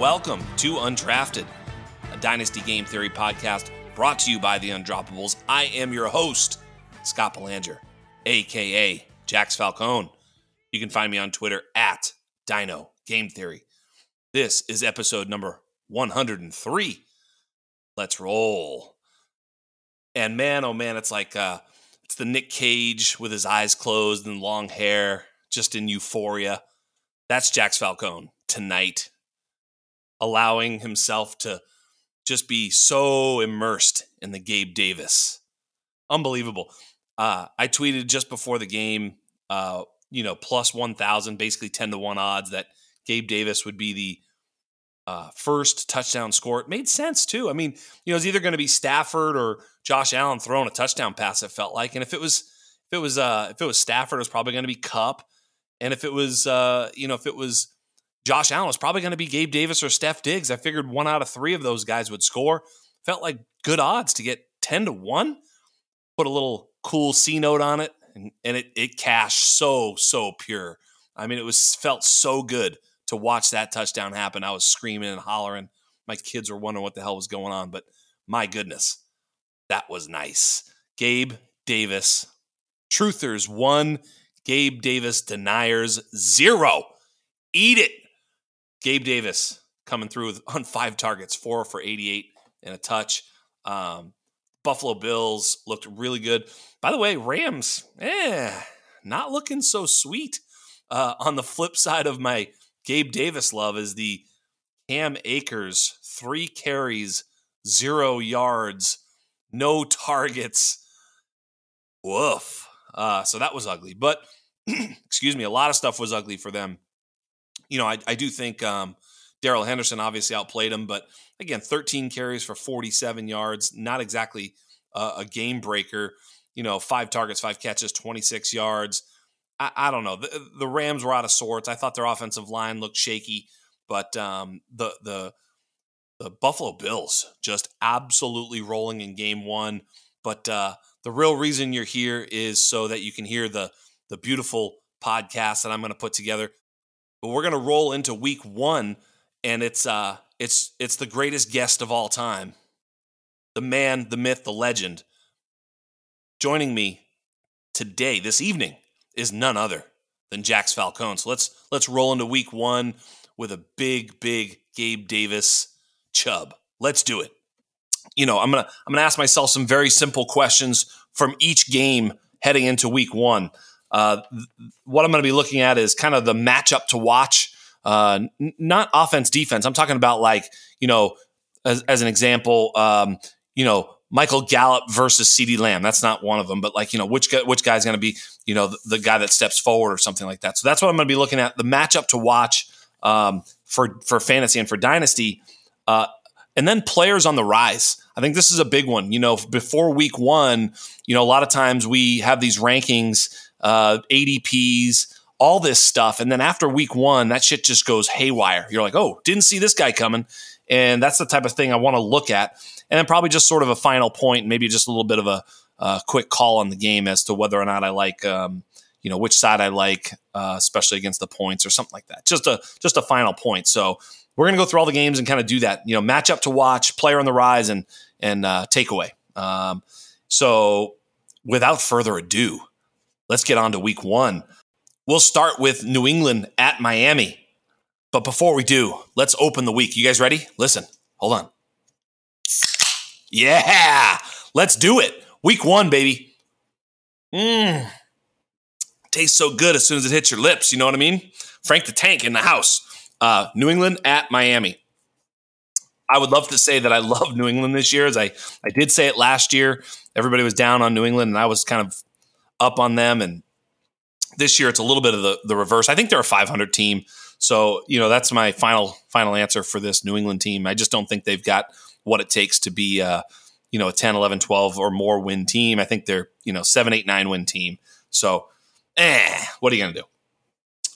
Welcome to Undrafted, a Dynasty Game Theory podcast brought to you by the Undroppables. I am your host, Scott Belanger, aka Jax Falcone. You can find me on Twitter at Dyno Game Theory. This is episode number 103. Let's roll. And man, oh man, it's like uh it's the Nick Cage with his eyes closed and long hair, just in euphoria. That's Jax Falcone tonight allowing himself to just be so immersed in the Gabe Davis. Unbelievable. Uh, I tweeted just before the game, uh, you know, plus 1,000, basically 10 to 1 odds that Gabe Davis would be the uh, first touchdown score. It made sense too. I mean, you know, it's either going to be Stafford or Josh Allen throwing a touchdown pass. It felt like, and if it was, if it was, uh, if it was Stafford, it was probably going to be Kupp. and if it was, uh, you know, if it was Josh Allen was probably going to be Gabe Davis or Stef Diggs. I figured one out of three of those guys would score. Felt like good odds to get 10 to 1. Put a little cool C note on it, and, and it, it cashed so, so pure. I mean, it was felt so good to watch that touchdown happen. I was screaming and hollering. My kids were wondering what the hell was going on, but my goodness, that was nice. Gabe Davis, truthers one, Gabe Davis deniers zero. Eat it. Gabe Davis coming through on five targets, four for 88 and a touch. Um, Buffalo Bills looked really good. By the way, Rams, eh, not looking so sweet. Uh, on the flip side of my Gabe Davis love is the Cam Akers, three carries, zero yards, no targets. Woof. Uh, so that was ugly. But, excuse me, a lot of stuff was ugly for them you know, I, I do think um, Darrell Henderson obviously outplayed him, but again, 13 carries for 47 yards, not exactly uh, a game breaker. You know, five targets, five catches, 26 yards. I, I, don't know. The, the Rams were out of sorts. I thought their offensive line looked shaky, but um, the the the Buffalo Bills just absolutely rolling in game one. But uh, the real reason you're here is so that you can hear the the beautiful podcast that I'm going to put together. But we're to roll into week one, and it's uh, it's it's the greatest guest of all time, the man, the myth, the legend. Joining me today, this evening, is none other than Jax Falcone. So let's let's roll into week one with a big, big Gabe Davis chub. Let's do it. You know, I'm gonna I'm gonna ask myself some very simple questions from each game heading into week one. Uh, what I'm going to be looking at is kind of the matchup to watch, uh, n- not offense defense. I'm talking about like you know, as, as an example, um, you know, Michael Gallup versus CeeDee Lamb. That's not one of them, but like you know, which guy, which guy's going to be you know the, the, guy that steps forward or something like that. So that's what I'm going to be looking at. The matchup to watch um, for for fantasy and for dynasty. Uh, and then players on the rise. I think this is a big one. You know, before week one, you know, a lot of times we have these rankings uh, ADPs, all this stuff. And then after week one, that shit just goes haywire. You're like, oh, didn't see this guy coming. And that's the type of thing I want to look at. And then probably just sort of a final point, maybe just a little bit of a, a quick call on the game as to whether or not I like, um, you know, which side I like, uh, especially against the points or something like that. Just a just a final point. So we're gonna go through all the games and kind of do that. You know, matchup to watch, player on the rise, and and uh, takeaway. Um, so without further ado, let's get on to week one. We'll start with New England at Miami. But before we do, let's open the week. You guys ready? Listen, Hold on. Yeah, let's do it. Week one, baby. Mmm. Tastes so good as soon as it hits your lips. You know what I mean? Frank the Tank in the house. Uh, New England at Miami. I would love to say that I love New England this year, as I, I did say it last year. Everybody was down on New England, and I was kind of up on them. And this year, it's a little bit of the, the reverse. I think they're a 500 team. So, you know, that's my final final answer for this New England team. I just don't think they've got what it takes to be, uh, you know, a 10, 11, 12 or more win team. I think they're, you know, 7, 8, 9 win team. So, eh, what are you going to do?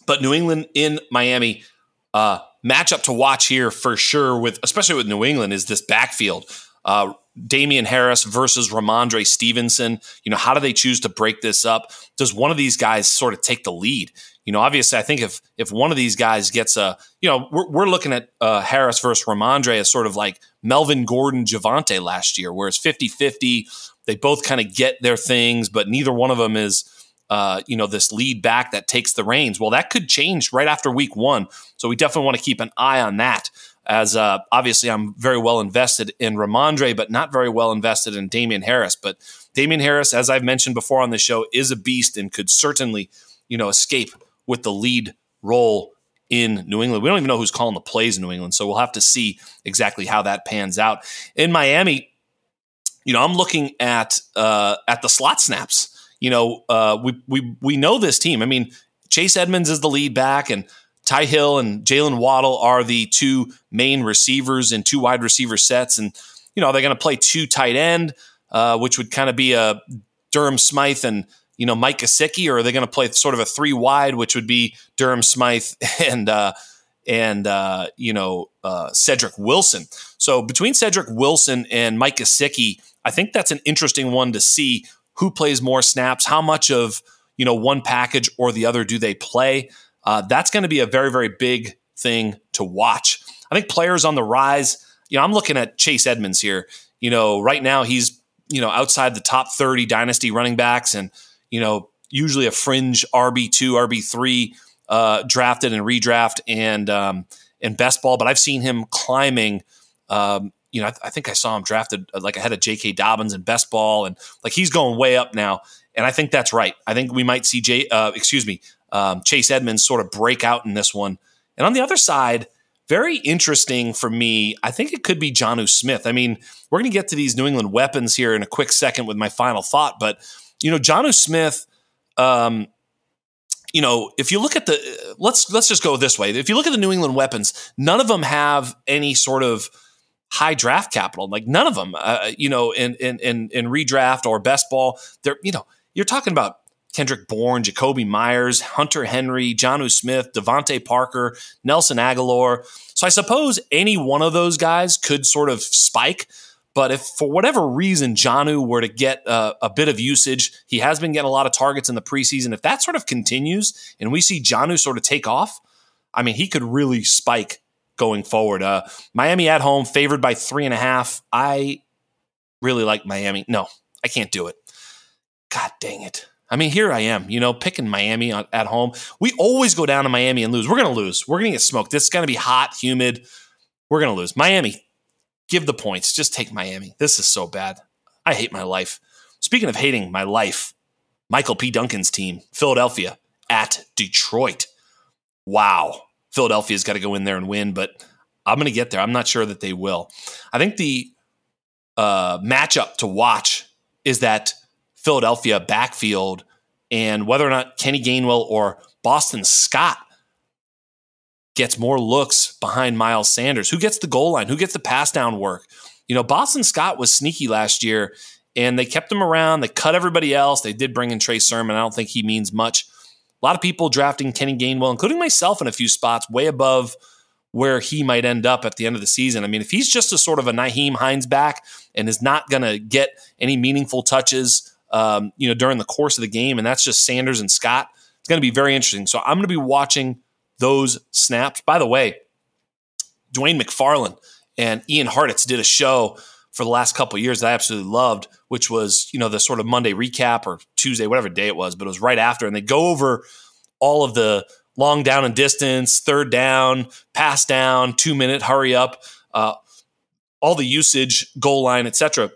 But New England in Miami, uh, matchup to watch here for sure, with especially with New England, is this backfield. Uh, Damien Harris versus Rhamondre Stevenson. You know, how do they choose to break this up? Does one of these guys sort of take the lead? You know, obviously, I think if if one of these guys gets a, you know, we're, we're looking at uh, Harris versus Rhamondre as sort of like Melvin Gordon Javonte last year, where it's 50 50. They both kind of get their things, but neither one of them is uh, you know, this lead back that takes the reins. Well, that could change right after week one. So we definitely want to keep an eye on that. As uh, obviously, I'm very well invested in Rhamondre, but not very well invested in Damien Harris. But Damien Harris, as I've mentioned before on the show, is a beast and could certainly, you know, escape with the lead role in New England. We don't even know who's calling the plays in New England, so we'll have to see exactly how that pans out. In Miami, you know, I'm looking at uh, at the slot snaps you know, uh, we we we know this team. I mean, Chase Edmonds is the lead back, and Ty Hill and Jaylen Waddle are the two main receivers in two wide receiver sets, and you know they're going to play two tight end, uh, which would kind of be a Durham Smythe and you know Mike Gesicki, or are they going to play sort of a three wide, which would be Durham Smythe and uh, and uh, you know uh, Cedric Wilson. So between Cedric Wilson and Mike Gesicki, I think that's an interesting one to see who plays more snaps, how much of you know one package or the other do they play. Uh, that's going to be a very very big thing to watch. I think players on the rise. You know, I'm looking at Chase Edmonds here. You know, right now he's you know outside the top 30 dynasty running backs, and you know usually a fringe RB two, RB three uh, drafted and redraft and um, and best ball. But I've seen him climbing um, you know, I, I, think I saw him drafted uh, like ahead of J.K. Dobbins and best ball, and like he's going way up now. And I think that's right. I think we might see Jay, uh, excuse me, um, Chase Edmonds sort of break out in this one. And on the other side, very interesting for me. I think it could be Jonnu Smith. I mean, we're going to get to these New England weapons here in a quick second with my final thought, but you know, Jonnu Smith. Um, you know, if you look at the let's let's just go this way. If you look at the New England weapons, none of them have any sort of high draft capital. Like none of them, uh, you know, in, in in in redraft or best ball. They're you know you're talking about Kendrick Bourne, Jakobi Meyers, Hunter Henry, Jonnu Smith, DeVante Parker, Nelson Agholor. So I suppose any one of those guys could sort of spike. But if for whatever reason Jonnu were to get uh, a bit of usage, he has been getting a lot of targets in the preseason. If that sort of continues and we see Jonnu sort of take off, I mean, he could really spike going forward. Uh, Miami at home, favored by three and a half. I really like Miami. No, I can't do it. God dang it. I mean, here I am, you know, picking Miami at home. We always go down to Miami and lose. We're going to lose. We're going to get smoked. This is going to be hot, humid. We're going to lose. Miami, give the points. Just take Miami. This is so bad. I hate my life. Speaking of hating my life, Michael P. Duncan's team, Philadelphia at Detroit. Wow. Philadelphia's got to go in there and win, but I'm going to get there. I'm not sure that they will. I think the uh, matchup to watch is that Philadelphia backfield and whether or not Kenny Gainwell or Boston Scott gets more looks behind Miles Sanders. Who gets the goal line? Who gets the pass down work? You know, Boston Scott was sneaky last year and they kept him around. They cut everybody else. They did bring in Trey Sermon. I don't think he means much a lot of people drafting Kenny Gainwell, including myself in a few spots, way above where he might end up at the end of the season. I mean, if he's just a sort of a Nyheim Hines back and is not going to get any meaningful touches, um, you know, during the course of the game, and that's just Sanders and Scott, it's going to be very interesting. So I'm going to be watching those snaps. By the way, Dwain McFarland and Ian Hartitz did a show for the last couple years that I absolutely loved, which was you know the sort of Monday recap or Tuesday, whatever day it was, but it was right after, and they go over all of the long down and distance, third down, pass down, two minute hurry up. Uh, all the usage, goal line, etc.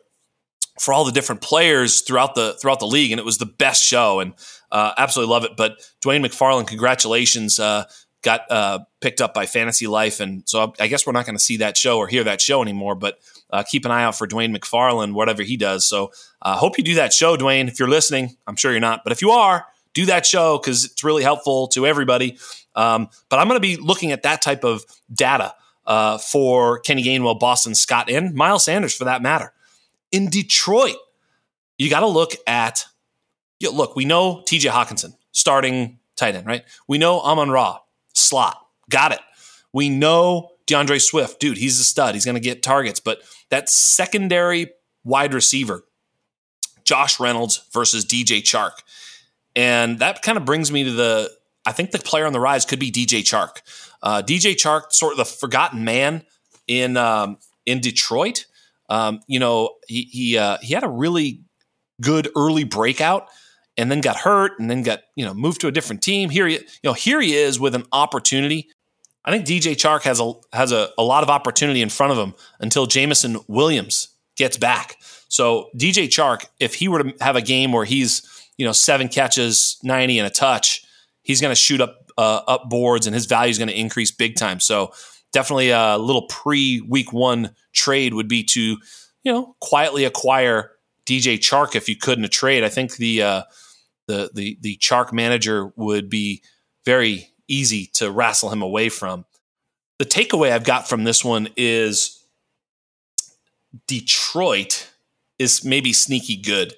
For all the different players throughout the throughout the league, and it was the best show, and uh, absolutely love it. But Dwain McFarland, congratulations! Uh, got uh, picked up by Fantasy Life, and so I guess we're not going to see that show or hear that show anymore. But uh, keep an eye out for Dwain McFarland, whatever he does. So I uh, hope you do that show, Dwain. If you're listening, I'm sure you're not, but if you are, do that show because it's really helpful to everybody. Um, but I'm going to be looking at that type of data uh, for Kenny Gainwell, Boston Scott, and Miles Sanders for that matter. In Detroit, you got to look at. You know, look, we know T.J. Hockenson, starting tight end, right? We know Amon Ra slot. Got it. We know D'Andre Swift, dude, he's a stud. He's going to get targets. But that secondary wide receiver, Josh Reynolds versus DJ Chark. And that kind of brings me to the, I think the player on the rise could be DJ Chark. Uh, DJ Chark, sort of the forgotten man in um, in Detroit. Um, you know, he he uh, he had a really good early breakout and then got hurt and then got you know moved to a different team. Here, he, you know, here he is with an opportunity. I think DJ Chark has a has a, a lot of opportunity in front of him until Jameson Williams gets back. So DJ Chark, if he were to have a game where he's you know seven catches, ninety and a touch, he's going to shoot up uh, up boards and his value is going to increase big time. So definitely a little pre week one trade would be to you know quietly acquire DJ Chark if you could in a trade. I think the uh, the the the Chark manager would be very easy to wrestle him away from. The takeaway I've got from this one is Detroit is maybe sneaky good,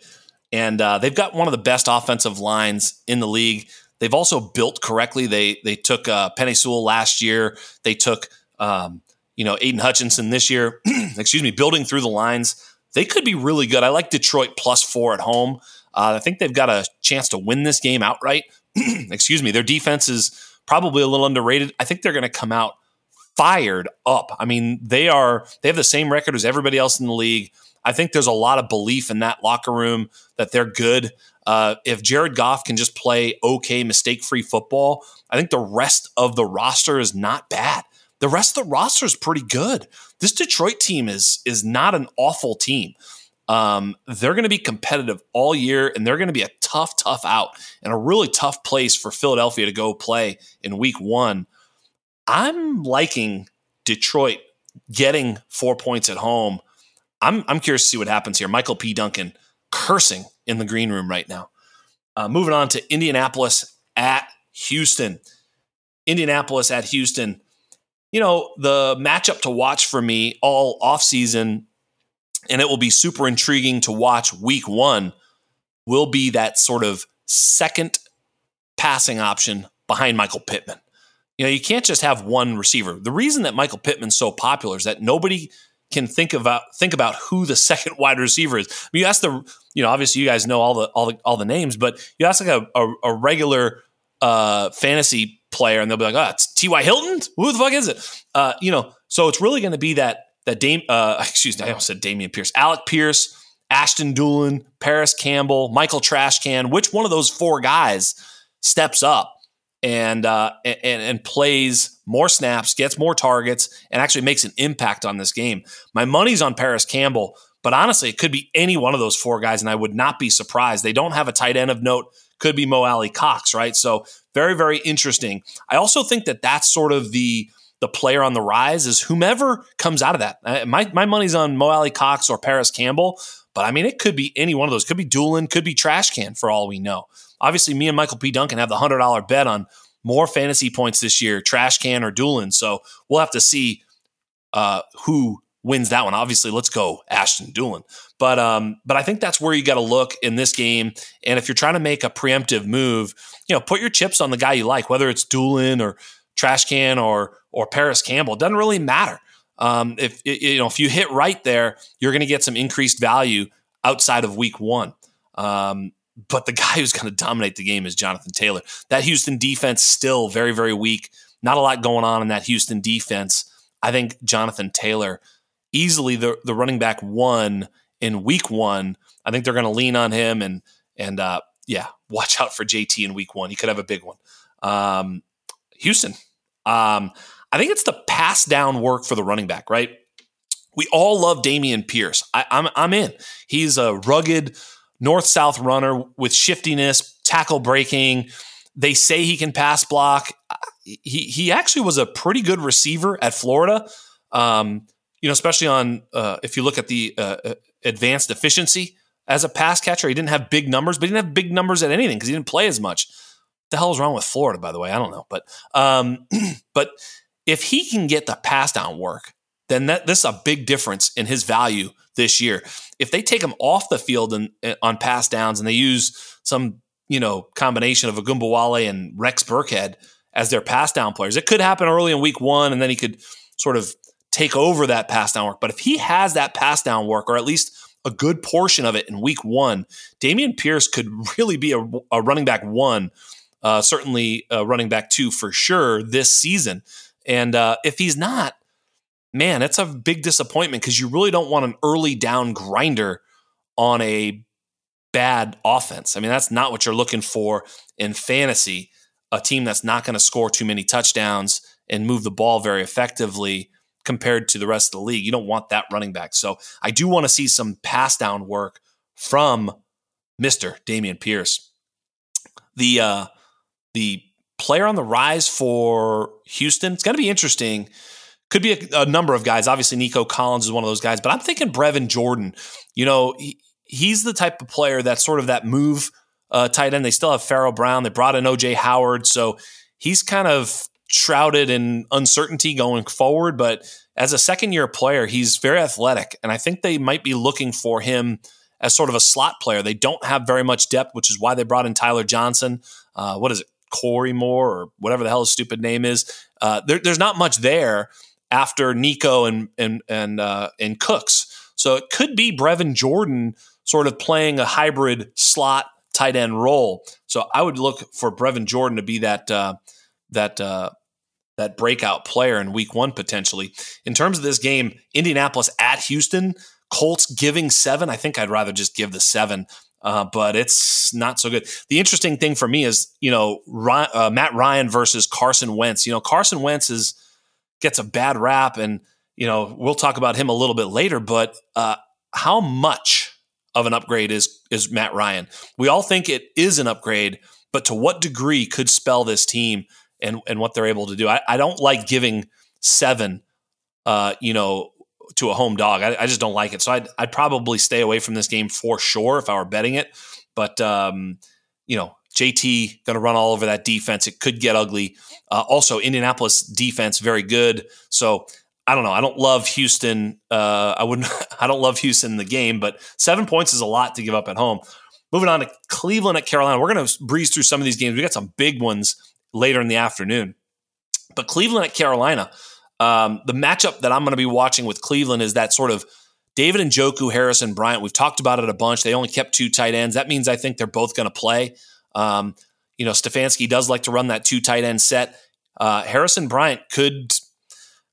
and uh, they've got one of the best offensive lines in the league. They've also built correctly. They they took uh, Penei Sewell last year. They took um, you know Aidan Hutchinson this year. excuse me, building through the lines. They could be really good. I like Detroit plus four at home. Uh, I think they've got a chance to win this game outright. Excuse me. Their defense is probably a little underrated. I think they're going to come out fired up. I mean, they are they have the same record as everybody else in the league. I think there's a lot of belief in that locker room that they're good. Uh, if Jared Goff can just play okay, mistake free football, I think the rest of the roster is not bad. The rest of the roster is pretty good. This Detroit team is is not an awful team. Um, they're going to be competitive all year, and they're going to be a tough, tough out and a really tough place for Philadelphia to go play in week one. I'm liking Detroit getting four points at home. I'm, I'm curious to see what happens here. Michael P. Duncan cursing in the green room right now. Uh, moving on to Indianapolis at Houston. Indianapolis at Houston. You know, the matchup to watch for me all offseason and it will be super intriguing to watch week one, will be that sort of second passing option behind Michael Pittman. You know, you can't just have one receiver. The reason that Michael Pittman's so popular is that nobody can think about think about who the second wide receiver is. I mean, you ask the you know obviously you guys know all the all the all the names, but you ask like a, a, a regular uh, fantasy player and they'll be like, oh, it's T.Y. Hilton. Who the fuck is it? Uh, you know, so it's really going to be that that Dame, uh, excuse me, I almost said Dameon Pierce, Alec Pierce, Ashton Dulin, Parris Campbell, Michael Trashcan. Which one of those four guys steps up and, uh, and and plays more snaps, gets more targets, and actually makes an impact on this game? My money's on Parris Campbell, but honestly, it could be any one of those four guys, and I would not be surprised. They don't have a tight end of note. Could be Mo Alie-Cox, right? So very, very interesting. I also think that that's sort of the the player on the rise is whomever comes out of that. Uh, my, my money's on Mo Alie-Cox or Parris Campbell, but I mean, it could be any one of those. Could be Dulin, could be Trash Can for all we know. Obviously, me and Michael P. Duncan have the $100 bet on more fantasy points this year, Trash Can or Dulin. So we'll have to see uh, who wins that one. Obviously, let's go Ashton Dulin. But um, but I think that's where you got to look in this game. And if you're trying to make a preemptive move, you know, put your chips on the guy you like, whether it's Dulin or Trash Can or or Parris Campbell. It doesn't really matter. Um, if you know if you hit right there, you're going to get some increased value outside of Week One. Um, but the guy who's going to dominate the game is Jonathan Taylor. That Houston defense still very very weak. Not a lot going on in that Houston defense. I think Jonathan Taylor easily the the running back one in Week One. I think they're going to lean on him and and uh, yeah, watch out for JT in Week One. He could have a big one. Um, Houston. Um, I think it's the pass down work for the running back, right? we all love Dameon Pierce. I, I'm I'm in. He's a rugged north south runner with shiftiness, tackle breaking. They say he can pass block. He he actually was a pretty good receiver at Florida. Um, you know, especially on uh, if you look at the uh, uh advanced efficiency as a pass catcher, he didn't have big numbers, but he didn't have big numbers at anything because he didn't play as much. the hell is wrong with Florida, by the way? I don't know, but um, but if he can get the pass down work, then that this is a big difference in his value this year. If they take him off the field and uh, on pass downs and they use some you know combination of Ogunbowale and Rex Burkhead as their pass down players, it could happen early in week one, and then he could sort of take over that pass down work. But if he has that pass down work, or at least a good portion of it in week one, Dameon Pierce could really be a, a running back one, uh, certainly a running back two for sure this season. And uh, if he's not, man, it's a big disappointment because you really don't want an early down grinder on a bad offense. I mean, that's not what you're looking for in fantasy. A team that's not going to score too many touchdowns and move the ball very effectively compared to the rest of the league. You don't want that running back. So I do want to see some pass down work from Mr. Dameon Pierce. The uh, the player on the rise for Houston, it's going to be interesting. Could be a, a, number of guys. Obviously, Nico Collins is one of those guys, but I'm thinking Brevin Jordan. You know, he, he's the type of player that's sort of that move uh, tight end. They still have Pharaoh Brown. They brought in OJ Howard. So he's kind of shrouded in uncertainty going forward. But as a second year player, he's very athletic. And I think they might be looking for him as sort of a slot player. They don't have very much depth, which is why they brought in Tyler Johnson. Uh, what is it? Corey Moore or whatever the hell his stupid name is. Uh, there, there's not much there after Nico and and and uh, and Cooks. So it could be Brevin Jordan sort of playing a hybrid slot tight end role. So I would look for Brevin Jordan to be that uh, that uh, that breakout player in week one potentially. In terms of this game, Indianapolis at Houston, Colts giving seven. I think I'd rather just give the seven. Uh, but it's not so good. The interesting thing for me is, you know, Ryan, uh, Matt Ryan versus Carson Wentz. You know, Carson Wentz is gets a bad rap, and you know we'll talk about him a little bit later. But uh, how much of an upgrade is is Matt Ryan? We all think it is an upgrade, but to what degree could spell this team and and what they're able to do. I, I don't like giving seven, uh, you know, to a home dog. I, I, just don't like it. So I'd I'd probably stay away from this game for sure if I were betting it. But um, you know, JT going to run all over that defense. It could get ugly. Uh, also, Indianapolis defense very good. So I don't know. I don't love Houston. Uh, I wouldn't. I don't love Houston in the game, but seven points is a lot to give up at home. Moving on to Cleveland at Carolina. We're going to breeze through some of these games. We got some big ones later in the afternoon. But Cleveland at Carolina, um, the matchup that I'm going to be watching with Cleveland is that sort of David Njoku, Harrison Bryant. We've talked about it a bunch. They only kept two tight ends. That means I think they're both going to play. Um, you know, Stefanski does like to run that two tight end set. Uh, Harrison Bryant could,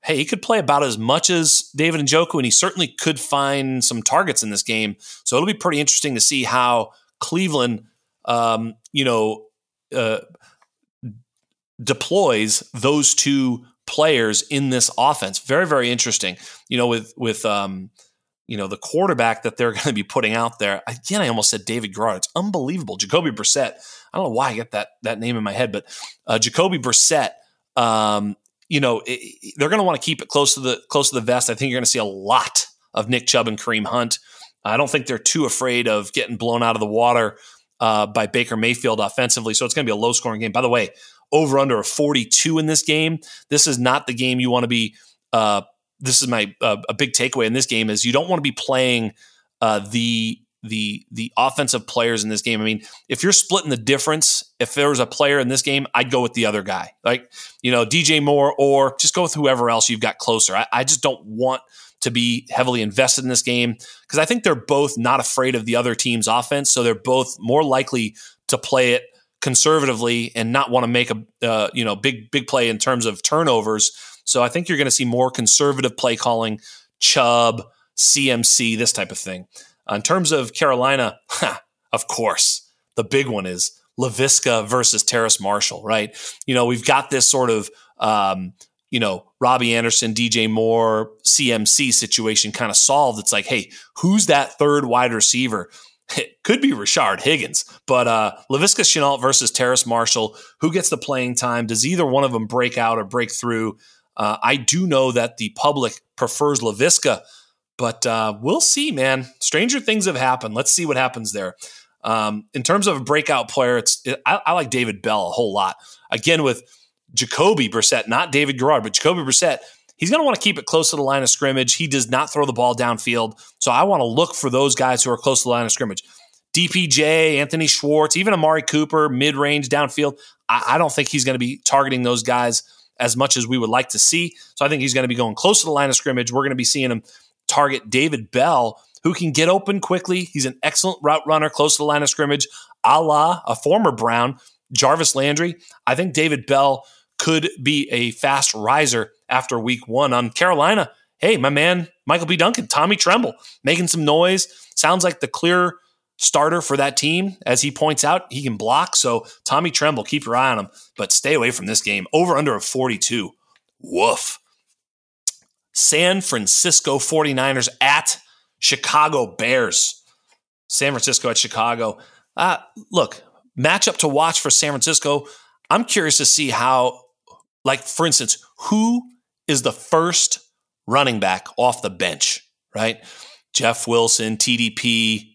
hey, he could play about as much as David Njoku, and he certainly could find some targets in this game. So it'll be pretty interesting to see how Cleveland, um, you know, uh, deploys those two players in this offense. Very, very interesting. You know, with with um, you know, the quarterback that they're going to be putting out there. Again, I almost said David Garrard. It's unbelievable. Jacoby Brissett. I don't know why I get that that name in my head, but uh, Jacoby Brissett. Um, you know, it, they're going to want to keep it close to the close to the vest. I think you're going to see a lot of Nick Chubb and Kareem Hunt. I don't think they're too afraid of getting blown out of the water uh, by Baker Mayfield offensively. So it's going to be a low scoring game. By the way, over under a 42 in this game. This is not the game you want to be. Uh, this is my uh, a big takeaway in this game is you don't want to be playing uh, the the the offensive players in this game. I mean, if you're splitting the difference, if there was a player in this game, I'd go with the other guy, like you know DJ Moore, or just go with whoever else you've got closer. I, I just don't want to be heavily invested in this game because I think they're both not afraid of the other team's offense, so they're both more likely to play it conservatively and not want to make a uh, you know big big play in terms of turnovers. So I think you're going to see more conservative play calling, Chubb, CMC, this type of thing. Uh, in terms of Carolina, of course, the big one is Laviska versus Terrace Marshall, right? You know, we've got this sort of um, you know, Robbie Anderson, DJ Moore, CMC situation kind of solved, it's like, hey, who's that third wide receiver? It could be Rashard Higgins, but uh, Laviska Shenault versus Terrace Marshall, who gets the playing time? Does either one of them break out or break through? Uh, I do know that the public prefers Laviska, but uh, we'll see, man. Stranger things have happened. Let's see what happens there. Um, in terms of a breakout player, it's it, I, I like David Bell a whole lot. Again, with Jacoby Brissett, not David Garrard, but Jacoby Brissett, he's going to want to keep it close to the line of scrimmage. He does not throw the ball downfield. So I want to look for those guys who are close to the line of scrimmage. DPJ, Anthony Schwartz, even Amari Cooper, mid range downfield. I, I, don't think he's going to be targeting those guys as much as we would like to see. So I think he's going to be going close to the line of scrimmage. We're going to be seeing him target David Bell, who can get open quickly. He's an excellent route runner close to the line of scrimmage, a la a former Brown, Jarvis Landry. I think David Bell could be a fast riser after week one. On Carolina, hey, my man, Michael P. Duncan, Tommy Tremble, making some noise. Sounds like the clear starter for that team. As he points out, he can block. So, Tommy Tremble, keep your eye on him, but stay away from this game. Over under of 42. Woof. San Francisco 49ers at Chicago Bears. San Francisco at Chicago. Uh, look, matchup to watch for San Francisco. I'm curious to see how like, for instance, who is the first running back off the bench, right? Jeff Wilson, TDP,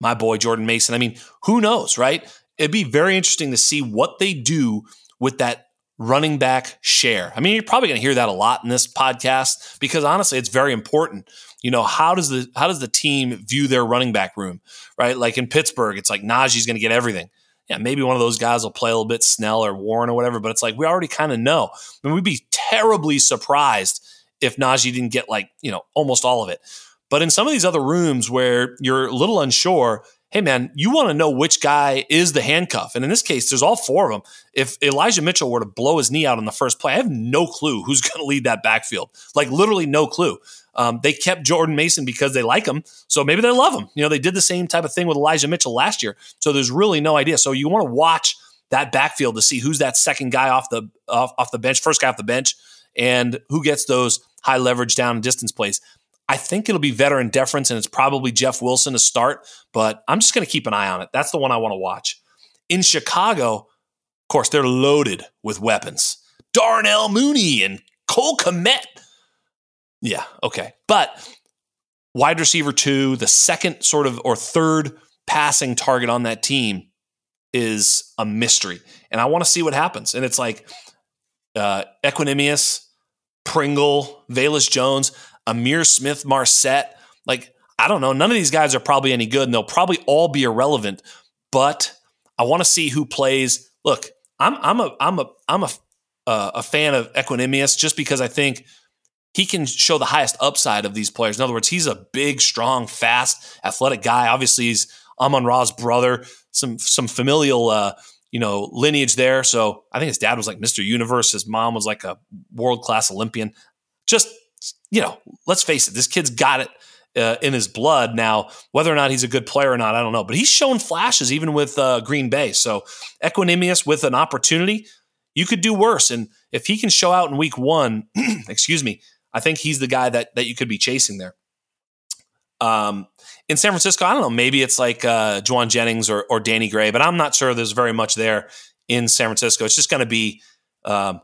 my boy Jordan Mason. I mean, who knows, right? It'd be very interesting to see what they do with that running back share. I mean, you're probably going to hear that a lot in this podcast because honestly, it's very important. You know, how does the how does the team view their running back room, right? Like in Pittsburgh, it's like Najee's going to get everything yeah, maybe one of those guys will play a little bit Snell or Warren or whatever, but it's like we already kind of know. I mean, we'd be terribly surprised if Najee didn't get like, you know, almost all of it. But in some of these other rooms where you're a little unsure, hey man, you want to know which guy is the handcuff. And in this case, there's all four of them. If Elijah Mitchell were to blow his knee out on the first play, I have no clue who's going to lead that backfield. Like literally no clue. Um, they kept Jordan Mason because they like him, so maybe they love him. You know, they did the same type of thing with Elijah Mitchell last year, so there's really no idea. So you want to watch that backfield to see who's that second guy off the off, off the bench, first guy off the bench, and who gets those high leverage down and distance plays. I think it'll be veteran deference, and it's probably Jeff Wilson to start, but I'm just going to keep an eye on it. That's the one I want to watch. In Chicago, of course, they're loaded with weapons. Darnell Mooney and Cole Kmet yeah, okay. But wide receiver two, the second sort of or third passing target on that team is a mystery. And I want to see what happens. And it's like uh, Equanimeous, Pringle, Velus Jones, Ihmir Smith Marsette. Like, I don't know. None of these guys are probably any good, and they'll probably all be irrelevant. But I want to see who plays. Look, I'm I'm a I'm a I'm a uh, a fan of Equanimeous just because I think – he can show the highest upside of these players. In other words, he's a big, strong, fast, athletic guy. Obviously, he's Amon Ra's brother, some some familial uh, you know lineage there. So I think his dad was like Mr. Universe. His mom was like a world class Olympian. Just you know, let's face it, this kid's got it uh, in his blood. Now, whether or not he's a good player or not, I don't know. But he's shown flashes even with uh, Green Bay. So Equanimeous with an opportunity, you could do worse. And if he can show out in Week One, excuse me I think he's the guy that that you could be chasing there. Um, in San Francisco, I don't know. Maybe it's like uh, Jauan Jennings or, or Danny Gray, but I'm not sure there's very much there in San Francisco. It's just going to be um,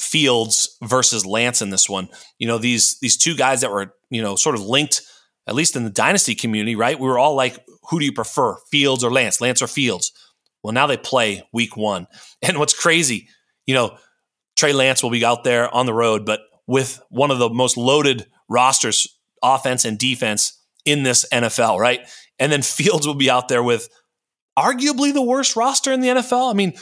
Fields versus Lance in this one. You know these these two guys that were you know sort of linked, at least in the dynasty community, right? We were all like, who do you prefer, Fields or Lance? Lance or Fields? Well, now they play Week One, and what's crazy, you know, Trey Lance will be out there on the road, but with one of the most loaded rosters, offense and defense in this NFL, right? And then Fields will be out there with arguably the worst roster in the NFL. I mean,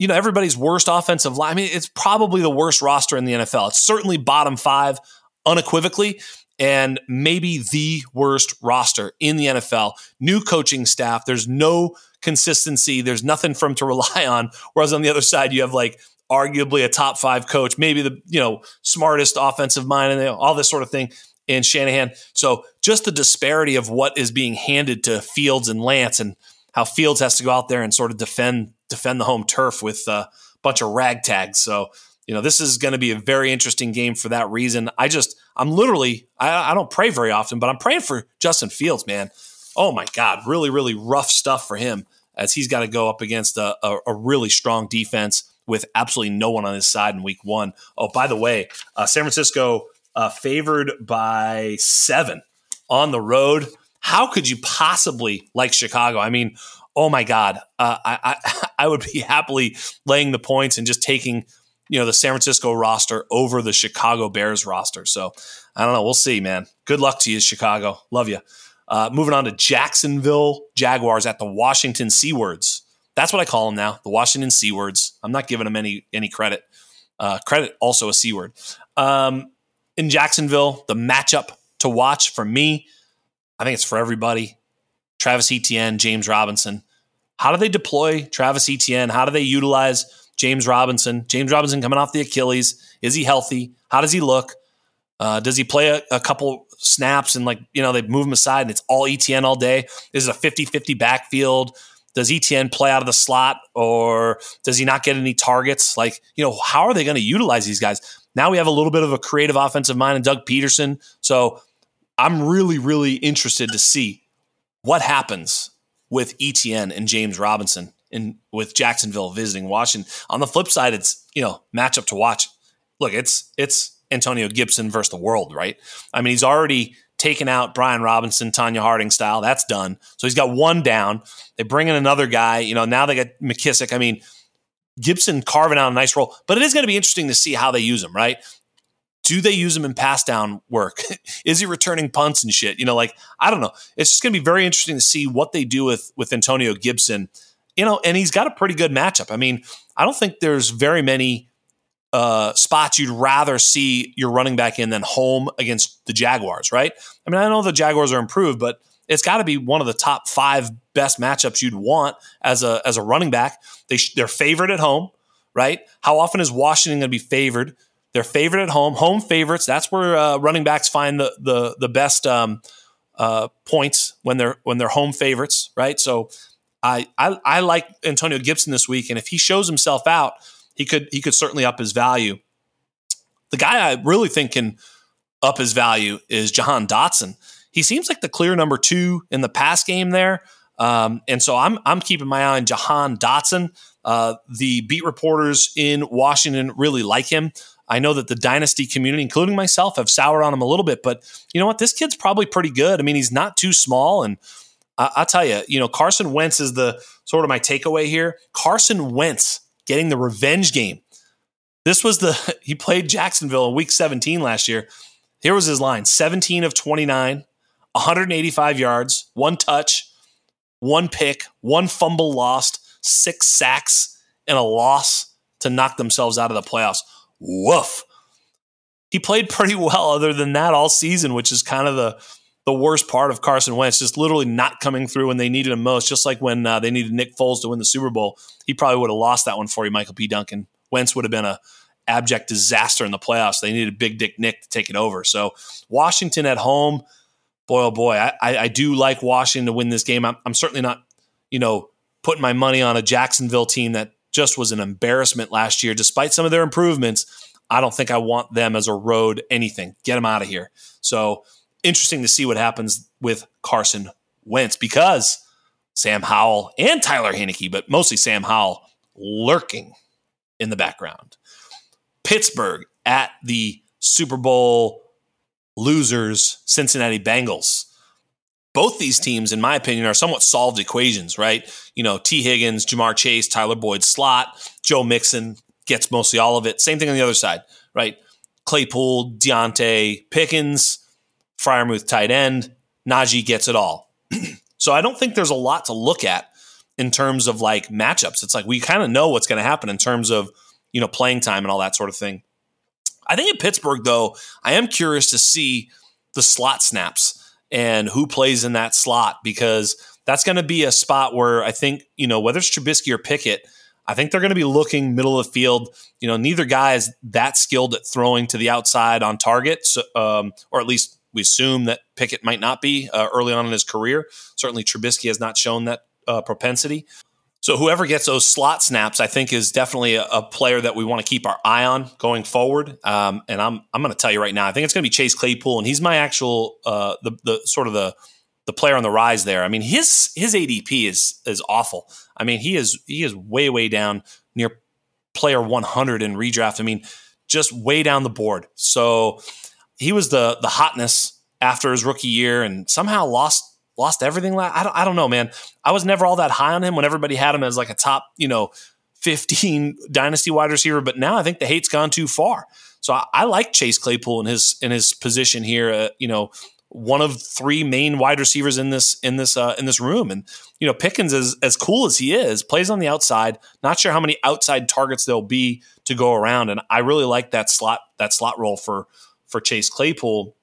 you know, everybody's worst offensive line. I mean, it's probably the worst roster in the NFL. It's certainly bottom five unequivocally and maybe the worst roster in the NFL. New coaching staff. There's no consistency. There's nothing for him to rely on. Whereas on the other side, you have like arguably a top five coach, maybe the you know smartest offensive mind, and all this sort of thing. in Shanahan. So just the disparity of what is being handed to Fields and Lance, and how Fields has to go out there and sort of defend defend the home turf with a bunch of ragtags. So you know, this is going to be a very interesting game for that reason. I just, I'm literally, I, I don't pray very often, but I'm praying for Justin Fields, man. Oh my God, really, really rough stuff for him as he's got to go up against a, a, a, really strong defense with absolutely no one on his side in week one. Oh, by the way, uh, San Francisco uh, favored by seven on the road. How could you possibly like Chicago? I mean, oh my God, uh, I, I, I would be happily laying the points and just taking you know the San Francisco roster over the Chicago Bears roster. So I don't know. We'll see, man. Good luck to you, Chicago. Love you. Uh, moving on to Jacksonville Jaguars at the Washington Seawards. That's what I call them now, the Washington Seawards. I'm not giving them any any credit. Uh, credit also a C word. Um, in Jacksonville, the matchup to watch for me, I think it's for everybody. Travis Etienne, James Robinson. How do they deploy Travis Etienne? How do they utilize James Robinson. James Robinson coming off the Achilles. Is he healthy? How does he look? Uh, does he play a, a, couple snaps and like, you know, they move him aside and it's all Etienne all day? Is it a 50 50 backfield? Does Etienne play out of the slot or does he not get any targets? Like, you know, how are they going to utilize these guys? Now we have a little bit of a creative offensive mind in Doug Pederson. So I'm really, really interested to see what happens with Etienne and James Robinson in with Jacksonville visiting Washington. On the flip side, it's you know matchup to watch. Look, it's it's Antonio Gibson versus the world, right? I mean, he's already taken out Brian Robinson, Tonya Harding style. That's done. So he's got one down. They bring in another guy. You know, now they got McKissic. I mean, Gibson carving out a nice role, but it is going to be interesting to see how they use him, right? Do they use him in pass down work? is he returning punts and shit? You know, like I don't know. It's just going to be very interesting to see what they do with with Antonio Gibson you know, and he's got a pretty good matchup. I mean, I don't think there's very many uh, spots you'd rather see your running back in than home against the Jaguars, right? I mean, I know the Jaguars are improved, but it's got to be one of the top five best matchups you'd want as a as a running back. They sh- they're favored at home, right? How often is Washington going to be favored? They're favored at home, home favorites. That's where uh, running backs find the the the best um, uh, points when they're when they're home favorites, right? So I, I I like Antonio Gibson this week, and if he shows himself out, he could he could certainly up his value. The guy I really think can up his value is Jahan Dotson. He seems like the clear number two in the pass game there, um, and so I'm I'm keeping my eye on Jahan Dotson. Uh, the beat reporters in Washington really like him. I know that the dynasty community, including myself, have soured on him a little bit, but you know what? This kid's probably pretty good. I mean, he's not too small and I, will tell you, you know, Carson Wentz is the sort of my takeaway here. Carson Wentz getting the revenge game. This was the, he played Jacksonville in week 17 last year. Here was his line 17 of 29, 185 yards, one touch, one pick, one fumble lost, six sacks, and a loss to knock themselves out of the playoffs. Woof. He played pretty well other than that all season, which is kind of the the worst part of Carson Wentz, just literally not coming through when they needed him most. Just like when uh, they needed Nick Foles to win the Super Bowl, he probably would have lost that one for you, Michael P. Duncan. Wentz would have been a abject disaster in the playoffs. They needed Big Dick Nick to take it over. So Washington at home, boy oh boy, I, I, I do like Washington to win this game. I'm, I'm certainly not, you know, putting my money on a Jacksonville team that just was an embarrassment last year, despite some of their improvements. I don't think I want them as a road anything. Get them out of here. So interesting to see what happens with Carson Wentz because Sam Howell and Taylor Heinicke, but mostly Sam Howell lurking in the background. Pittsburgh at the Super Bowl losers, Cincinnati Bengals. Both these teams, in my opinion, are somewhat solved equations, right? You know, T. Higgins, Ja'Marr Chase, Tyler Boyd slot, Joe Mixon gets mostly all of it. Same thing on the other side, right? Claypool, Diontae Pickens, Freiermuth tight end. Najee gets it all. so I don't think there's a lot to look at in terms of like matchups. It's like we kind of know what's going to happen in terms of, you know, playing time and all that sort of thing. I think in Pittsburgh, though, I am curious to see the slot snaps and who plays in that slot because that's going to be a spot where I think, you know, whether it's Trubisky or Pickett, I think they're going to be looking middle of the field. You know, neither guy is that skilled at throwing to the outside on target, so, um, or at least we assume that Pickett might not be uh, early on in his career. Certainly, Trubisky has not shown that uh, propensity. So whoever gets those slot snaps, I think, is definitely a, a player that we want to keep our eye on going forward. Um, and I'm I'm going to tell you right now, I think it's going to be Chase Claypool, and he's my actual uh, the the sort of the the player on the rise there. I mean, his his ADP is is awful. I mean, he is he is way way down near player 100 in redraft. I mean, just way down the board. So he was the the hotness after his rookie year, and somehow lost lost everything. I don't, I don't know, man. I was never all that high on him when everybody had him as like a top, you know, 15 dynasty wide receiver. But now I think the hate's gone too far. So I, I like Chase Claypool in his in his position here. Uh, you know, one of three main wide receivers in this in this uh, in this room, and you know Pickens as as cool as he is, plays on the outside. Not sure how many outside targets there'll be to go around, and I really like that slot that slot role for for Chase Claypool.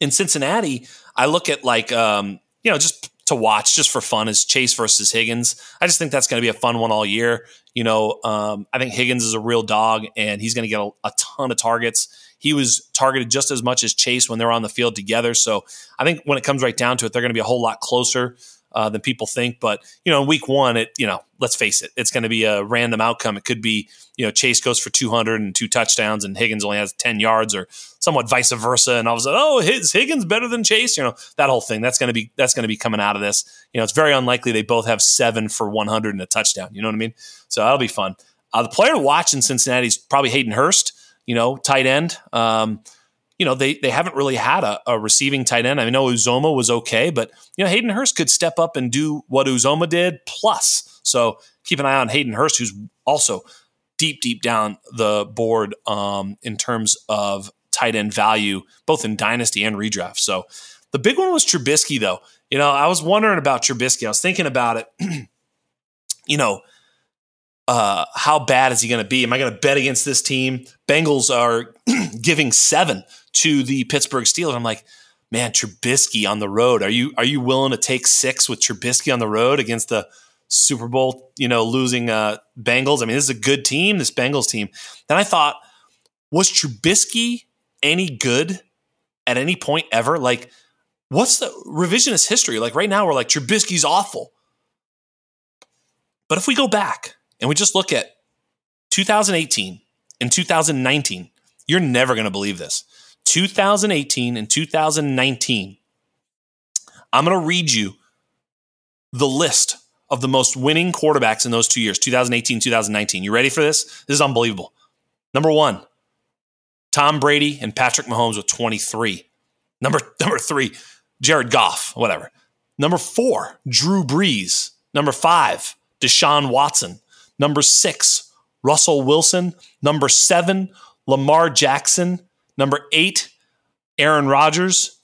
In Cincinnati, I look at like um, you know, just to watch just for fun is Chase versus Higgins. I just think that's going to be a fun one all year. You know, um, I think Higgins is a real dog and he's going to get a, a, ton of targets. He was targeted just as much as Chase when they were on the field together. So I think when it comes right down to it, they're going to be a whole lot closer uh, than people think. But you know, in week one, it you know, let's face it, it's going to be a random outcome. It could be you know Chase goes for 200 and two touchdowns, and Higgins only has 10 yards, or somewhat vice versa. And all of a sudden, oh, is Higgins better than Chase? You know, that whole thing. That's going to be that's going to be coming out of this. You know, it's very unlikely they both have seven for 100 and a touchdown. You know what I mean? So that'll be fun. Uh, the player to watch in Cincinnati is probably Hayden Hurst. You know, tight end. Um, you know, they they haven't really had a, a, receiving tight end. I know Uzomah was okay, but you know, Hayden Hurst could step up and do what Uzomah did plus. So keep an eye on Hayden Hurst, who's also deep, deep down the board um, in terms of tight end value, both in dynasty and redraft. So the big one was Trubisky, though. You know, I was wondering about Trubisky. I was thinking about it. you know, uh, how bad is he going to be? Am I going to bet against this team? Bengals are giving seven to the Pittsburgh Steelers. I'm like, man, Trubisky on the road. Are you are you willing to take six with Trubisky on the road against the Super Bowl, you know, losing uh, Bengals? I mean, this is a good team, this Bengals team. Then I thought, was Trubisky any good at any point ever? Like, what's the revisionist history? Like right now, we're like Trubisky's awful. But if we go back and we just look at 2018 and 2019, you're never going to believe this. 2018 and 2019, I'm going to read you the list of the most winning quarterbacks in those two years, 2018, 2019. You ready for this? This is unbelievable. Number one, Tom Brady and Patrick Mahomes with 23. Number, number three, Jared Goff, whatever. Number four, Drew Brees. Number five, Deshaun Watson. Number six, Russell Wilson. Number seven, Lamar Jackson. Number eight, Aaron Rodgers.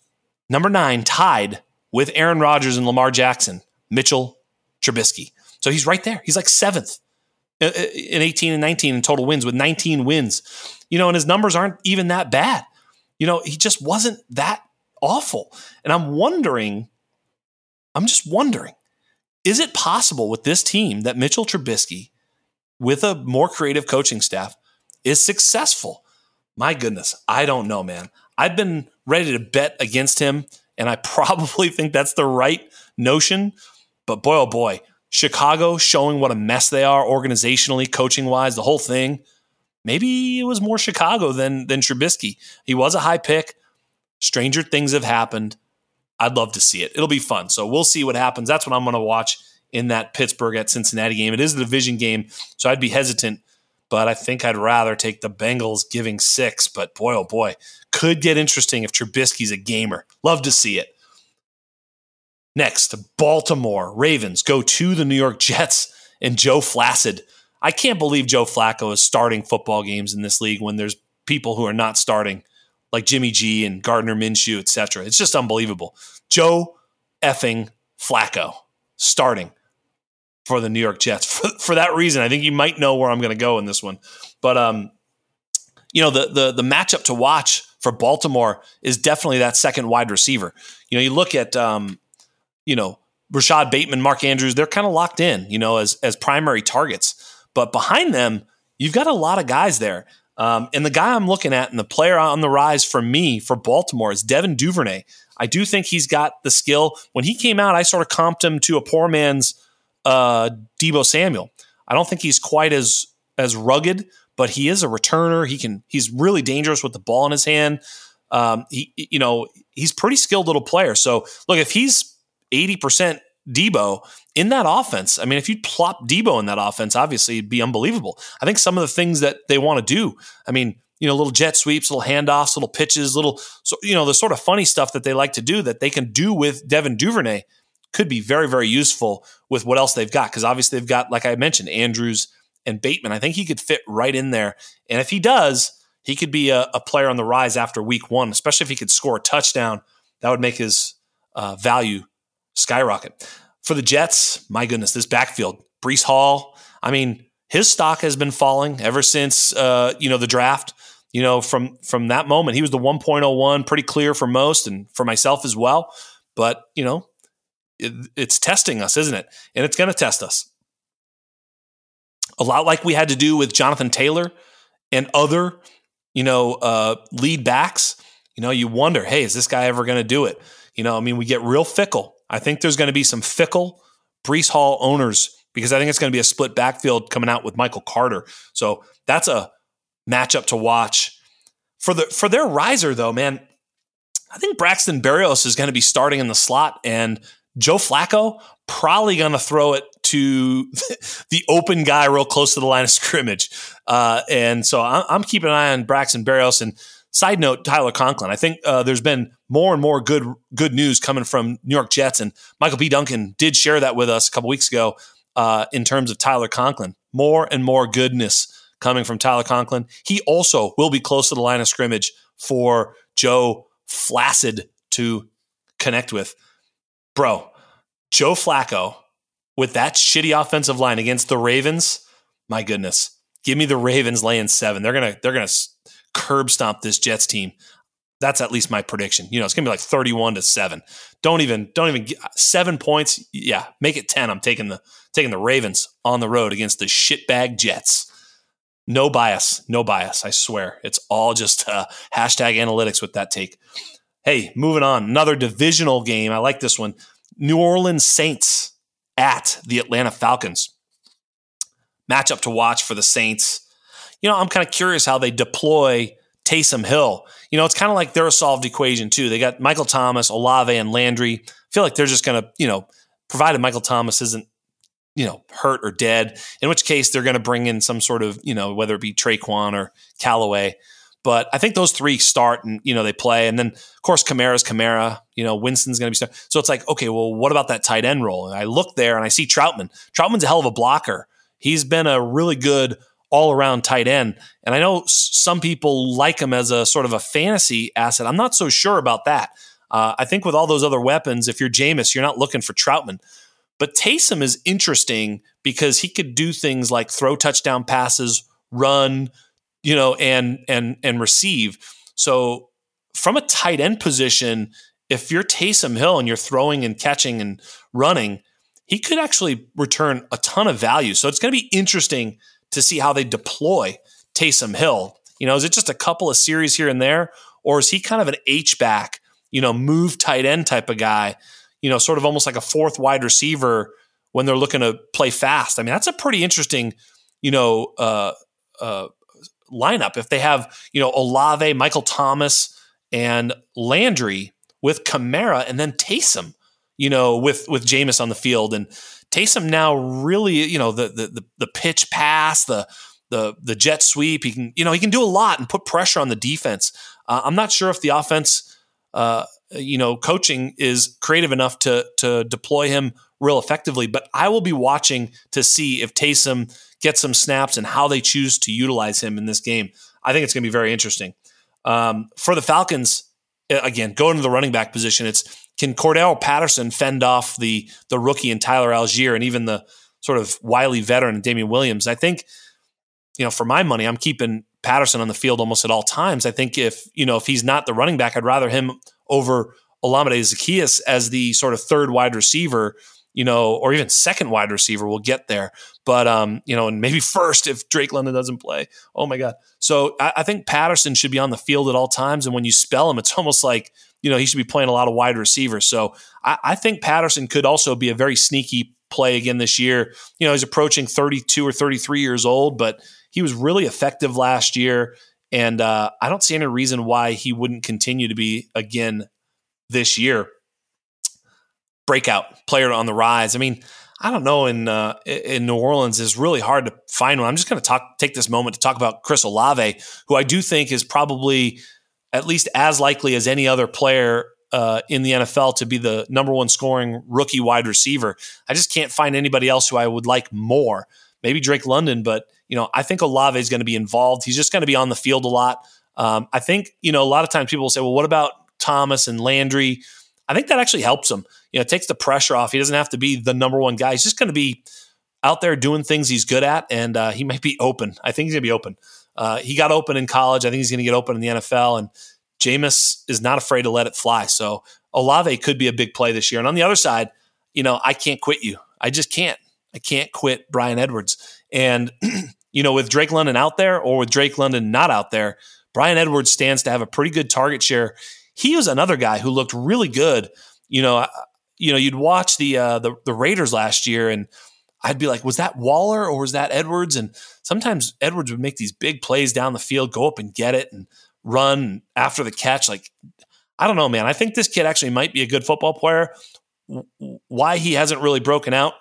Number nine, tied with Aaron Rodgers and Lamar Jackson, Mitchell Trubisky. So he's right there. He's like seventh uh, uh, in 18 and 19 in total wins with 19 wins. You know, and his numbers aren't even that bad. You know, he just wasn't that awful. And I'm wondering, I'm just wondering, is it possible with this team that Mitchell Trubisky, with a more creative coaching staff, is successful? My goodness, I don't know, man. I've been ready to bet against him, and I probably think that's the right notion. But boy, oh boy, Chicago showing what a mess they are organizationally, coaching wise, the whole thing. Maybe it was more Chicago than than Trubisky. He was a high pick. Stranger things have happened. I'd love to see it. It'll be fun. So we'll see what happens. That's what I'm going to watch in that Pittsburgh at Cincinnati game. It is a division game, so I'd be hesitant, but I think I'd rather take the Bengals giving six. But boy, oh boy, could get interesting if Trubisky's a gamer. Love to see it. Next, Baltimore Ravens go to the New York Jets and Joe Flacid. I can't believe Joe Flacco is starting football games in this league when there's people who are not starting, like Jimmy G and Gardner Minshew, etc. It's just unbelievable. Joe effing Flacco starting for the New York Jets. For, for that reason, I think you might know where I'm going to go in this one. But um, you know, the the the matchup to watch for Baltimore is definitely that second wide receiver. You know, you look at um, you know, Rashod Bateman, Mark Andrews, they're kind of locked in, you know, as as primary targets. But behind them, you've got a lot of guys there. Um, and the guy I'm looking at and the player on the rise for me for Baltimore is Devin Duvernay. I do think he's got the skill. When he came out, I sort of comped him to a poor man's uh, Deebo Samuel. I don't think he's quite as as rugged, but he is a returner. He can he's really dangerous with the ball in his hand. Um, he you know he's pretty skilled little player. So look, if he's eighty percent Deebo in that offense, I mean, if you plop Deebo in that offense, obviously it'd be unbelievable. I think some of the things that they want to do, I mean, you know, little jet sweeps, little handoffs, little pitches, little, you know, the sort of funny stuff that they like to do that they can do with Devin Duvernay could be very, very useful with what else they've got. Because obviously they've got, like I mentioned, Andrews and Bateman. I think he could fit right in there. And if he does, he could be a, a player on the rise after week one, especially if he could score a touchdown. That would make his uh, value skyrocket. For the Jets, my goodness, this backfield, Breece Hall, I mean, his stock has been falling ever since uh, you know the draft. You know, from from that moment, he was the 1.01, pretty clear for most, and for myself as well. But you know, it, it's testing us, isn't it? And it's going to test us. A lot like we had to do with Jonathan Taylor and other, you know, uh, lead backs. You know, you wonder, hey, is this guy ever going to do it? You know, I mean, we get real fickle. I think there's going to be some fickle Breece Hall owners because I think it's going to be a split backfield coming out with Michael Carter. So that's a matchup to watch. For the for their riser though, man, I think Braxton Berrios is going to be starting in the slot, and Joe Flacco probably going to throw it to the open guy real close to the line of scrimmage. Uh, and so I'm, keeping an eye on Braxton Berrios. And side note, Tyler Conklin. I think uh, there's been more and more good good news coming from New York Jets, and Michael P. Duncan did share that with us a couple weeks ago uh, in terms of Tyler Conklin. More and more goodness coming from Tyler Conklin. He also will be close to the line of scrimmage for Joe Flaccid to connect with. Bro, Joe Flacco with that shitty offensive line against the Ravens, my goodness. Give me the Ravens laying 7. They're to they're to curb stomp this Jets team. That's at least my prediction. You know, it's to be like 31 to 7. Don't even don't even get, 7 points. Yeah, make it 10. I'm taking the taking the Ravens on the road against the shitbag Jets. No bias, no bias. I swear, it's all just uh, hashtag analytics with that take. Hey, moving on. Another divisional game. I like this one. New Orleans Saints at the Atlanta Falcons. Matchup to watch for the Saints. You know, I'm kind of curious how they deploy Taysom Hill. You know, it's kind of like they're a solved equation too. They got Michael Thomas, Olave, and Landry. I feel like they're just going to, you know, provided Michael Thomas isn't you know, hurt or dead, in which case they're going to bring in some sort of, you know, whether it be Tre'Quan or Callaway. But I think those three start and, you know, they play. And then, of course, Kamara's Kamara, you know, Winston's going to be start. So it's like, okay, well, what about that tight end role? And I look there and I see Trautman. Trautman's a hell of a blocker. He's been a really good all around tight end. And I know some people like him as a sort of a fantasy asset. I'm not so sure about that. Uh, I think with all those other weapons, if you're Jameis, you're not looking for Trautman. But Taysom is interesting because he could do things like throw touchdown passes, run, you know, and and and receive. So from a tight end position, if you're Taysom Hill and you're throwing and catching and running, he could actually return a ton of value. So it's going to be interesting to see how they deploy Taysom Hill. You know, is it just a couple of series here and there, or is he kind of an H back, you know, move tight end type of guy you know, sort of almost like a fourth wide receiver when they're looking to play fast. I mean, that's a pretty interesting, you know, uh, uh, lineup. If they have, you know, Olave, Michael Thomas, and Landry with Kamara, and then Taysom, you know, with with Jameis on the field, and Taysom now really, you know, the the the pitch pass, the the the jet sweep. He can, you know, he can do a lot and put pressure on the defense. Uh, I'm not sure if the offense uh, you know, coaching is creative enough to to deploy him real effectively. But I will be watching to see if Taysom gets some snaps and how they choose to utilize him in this game. I think it's going to be very interesting. Um, for the Falcons, again, going to the running back position, it's can Cordarrelle Patterson fend off the the rookie and Tyler Allgeier and even the sort of wily veteran Damien Williams? I think, you know, for my money, I'm keeping Patterson on the field almost at all times. I think if you know if he's not the running back, I'd rather him over Olamide Zaccheaus as the sort of third wide receiver, you know, or even second wide receiver. We'll get there, but um, you know, and maybe first if Drake London doesn't play. Oh my God! So I, I think Patterson should be on the field at all times, and when you spell him, it's almost like you know he should be playing a lot of wide receivers. So I, I think Patterson could also be a very sneaky play again this year. You know, he's approaching 32 or 33 years old, but he was really effective last year. And uh, I don't see any reason why he wouldn't continue to be again this year. Breakout player on the rise. I mean, I don't know in uh, in New Orleans is really hard to find one. I'm just going to talk take this moment to talk about Chris Olave, who I do think is probably at least as likely as any other player uh, in the NFL to be the number one scoring rookie wide receiver. I just can't find anybody else who I would like more. Maybe Drake London, but you know I think Olave is going to be involved. He's just going to be on the field a lot. Um, I think you know a lot of times people will say, well, what about Thomas and Landry? I think that actually helps him you know, it takes the pressure off. He doesn't have to be the number one guy. He's just going to be out there doing things he's good at, and uh, he might be open. I think he's going to be open. Uh, he got open in college. I think he's going to get open in the NFL, and Jameis is not afraid to let it fly. So Olave could be a big play this year. And on the other side, you know, I can't quit you. I just can't. I can't quit Bryan Edwards. And you know, with Drake London out there or with Drake London not out there, Bryan Edwards stands to have a pretty good target share. He was another guy who looked really good. You know, you know, you'd watch the, uh, the the Raiders last year, and I'd be like, was that Waller or was that Edwards? And sometimes Edwards would make these big plays down the field, go up and get it, and run after the catch. Like, I don't know, man. I think this kid actually might be a good football player. Why he hasn't really broken out?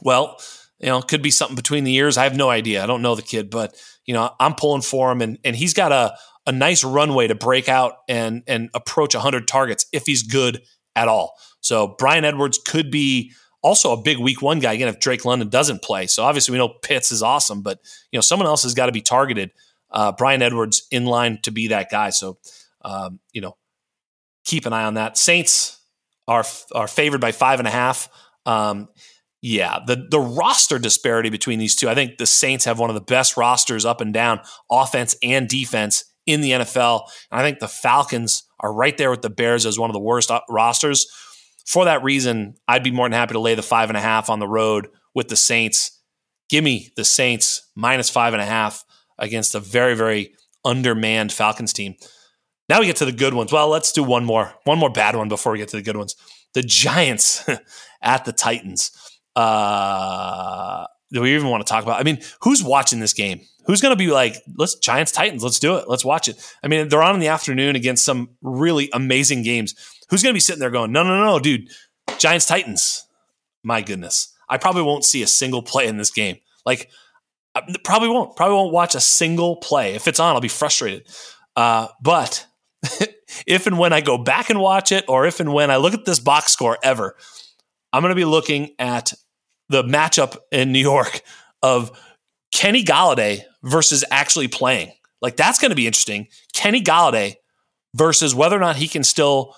Well, you know, could be something between the years. I have no idea. I don't know the kid, but you know, I'm pulling for him, and and he's got a a nice runway to break out and and approach 100 targets if he's good at all. So Bryan Edwards could be also a big week one guy again if Drake London doesn't play. So obviously we know Pitts is awesome, but you know someone else has got to be targeted. Uh, Bryan Edwards in line to be that guy. So um, you know keep an eye on that. Saints are are favored by five and a half. Um, yeah, the the roster disparity between these two. I think the Saints have one of the best rosters up and down, offense and defense in the NFL. And I think the Falcons are right there with the Bears as one of the worst uh, rosters. For that reason, I'd be more than happy to lay the five and a half on the road with the Saints. Give me the Saints minus five and a half against a very, very undermanned Falcons team. Now we get to the good ones. Well, let's do one more, one more bad one before we get to the good ones. The Giants at the Titans. Uh, do we even want to talk about? I mean, who's watching this game? Who's going to be like, let's Giants Titans, let's do it, let's watch it. I mean, they're on in the afternoon against some really amazing games. Who's going to be sitting there going, no, no, no, dude, Giants Titans? My goodness, I probably won't see a single play in this game. Like, I probably won't. Probably won't watch a single play. If it's on, I'll be frustrated. Uh, but if and when I go back and watch it, or if and when I look at this box score ever, I'm going to be looking at the matchup in New York of Kenny Golladay versus actually playing. Like that's going to be interesting. Kenny Golladay versus whether or not he can still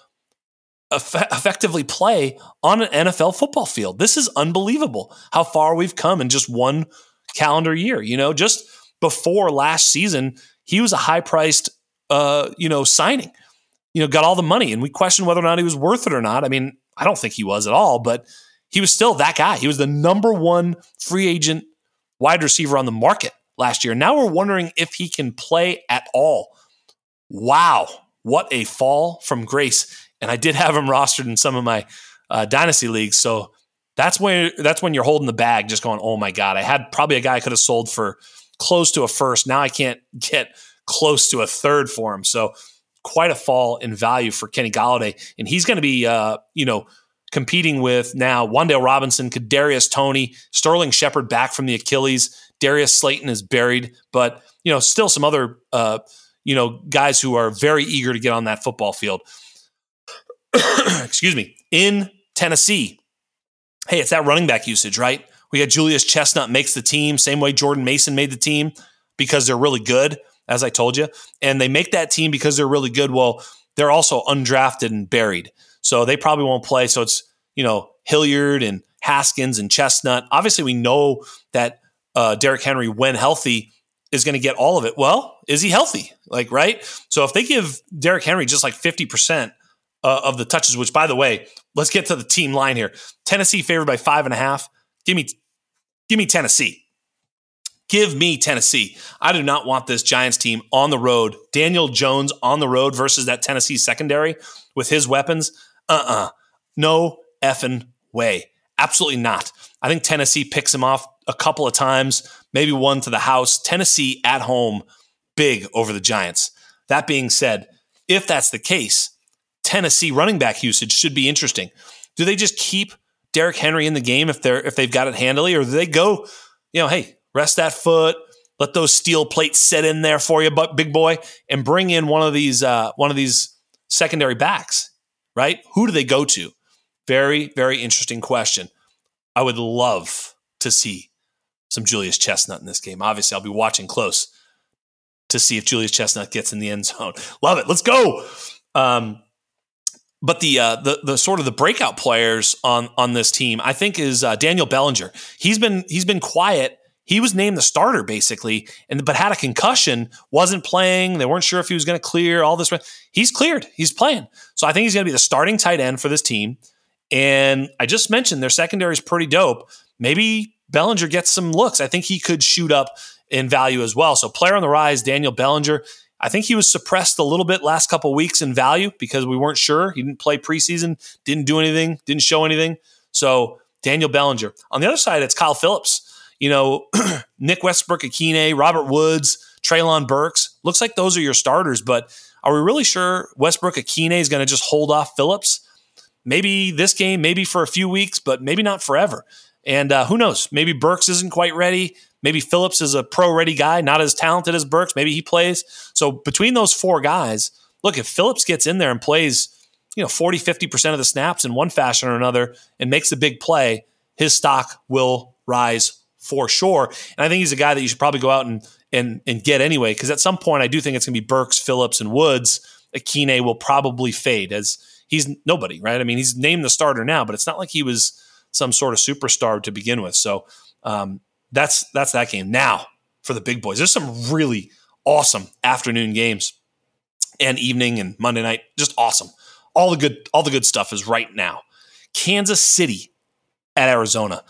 eff- effectively play on an NFL football field. This is unbelievable how far we've come in just one calendar year. You know, just before last season, he was a high priced, uh, you know, signing. You know, got all the money, and we questioned whether or not he was worth it or not. I mean, I don't think he was at all, but he was still that guy. He was the number one free agent wide receiver on the market last year. Now we're wondering if he can play at all. Wow, what a fall from grace. And I did have him rostered in some of my uh, dynasty leagues. So that's when that's when you're holding the bag, just going, "Oh my god, I had probably a guy I could have sold for close to a first. Now I can't get close to a third for him." So quite a fall in value for Kenny Golladay, and he's going to be, uh, you know, competing with now Wan'Dale Robinson, Kadarius Toney, Sterling Shepard back from the Achilles. Darius Slayton is buried, but you know, still some other uh, you know guys who are very eager to get on that football field. Excuse me. In Tennessee, hey, it's that running back usage, right? We got Julius Chestnut makes the team, same way Jordan Mason made the team because they're really good, as I told you, and they make that team because they're really good. Well, they're also undrafted and buried. So they probably won't play. So it's, you know, Hilliard and Haskins and Chestnut. Obviously, we know that uh, Derrick Henry, when healthy, is going to get all of it. Well, is he healthy? Like, right? So if they give Derrick Henry just like 50% uh, of the touches, which by the way, let's get to the team line here. Tennessee favored by five and a half. Give me, give me Tennessee. Give me Tennessee. I do not want this Giants team on the road. Daniel Jones on the road versus that Tennessee secondary with his weapons uh uh No effing way. Absolutely not. I think Tennessee picks him off a couple of times, maybe one to the house. Tennessee at home, big over the Giants. That being said, if that's the case, Tennessee running back usage should be interesting. Do they just keep Derrick Henry in the game if they're if they've got it handily, or do they go, you know, hey, rest that foot, let those steel plates set in there for you, but big boy, and bring in one of these uh, one of these secondary backs, right? Who do they go to? Very, very interesting question. I would love to see some Julius Chestnut in this game. Obviously, I'll be watching close to see if Julius Chestnut gets in the end zone. Love it. Let's go. Um, but the uh, the the sort of the breakout players on on this team, I think, is uh, Daniel Bellinger. He's been he's been quiet. He was named the starter basically, and but had a concussion, wasn't playing. They weren't sure if he was going to clear all this. He's cleared. He's playing. So I think he's going to be the starting tight end for this team. And I just mentioned their secondary is pretty dope. Maybe Bellinger gets some looks. I think he could shoot up in value as well. So player on the rise, Daniel Bellinger. I think he was suppressed a little bit last couple weeks in value because we weren't sure. He didn't play preseason, didn't do anything, didn't show anything. So Daniel Bellinger. On the other side, it's Kyle Phillips. You know, Nick Westbrook-Ikhine, Robert Woods, Treylon Burks. Looks like those are your starters, but are we really sure Westbrook-Ikhine is going to just hold off Phillips? maybe this game, maybe for a few weeks, but maybe not forever. And uh, who knows? Maybe Burks isn't quite ready. Maybe Phillips is a pro ready guy, not as talented as Burks. Maybe he plays. So between those four guys, look, if Phillips gets in there and plays, you know, 40, 50% of the snaps in one fashion or another and makes a big play, his stock will rise for sure. And I think he's a guy that you should probably go out and and, and get anyway, because at some point I do think it's going to be Burks, Phillips, and Woods. Ikhine will probably fade as he's nobody, right? I mean, he's named the starter now, but it's not like he was some sort of superstar to begin with. So um, that's that's that game. Now for the big boys, there's some really awesome afternoon games and evening and Monday night, just awesome. All the good all the good stuff is right now. Kansas City at Arizona.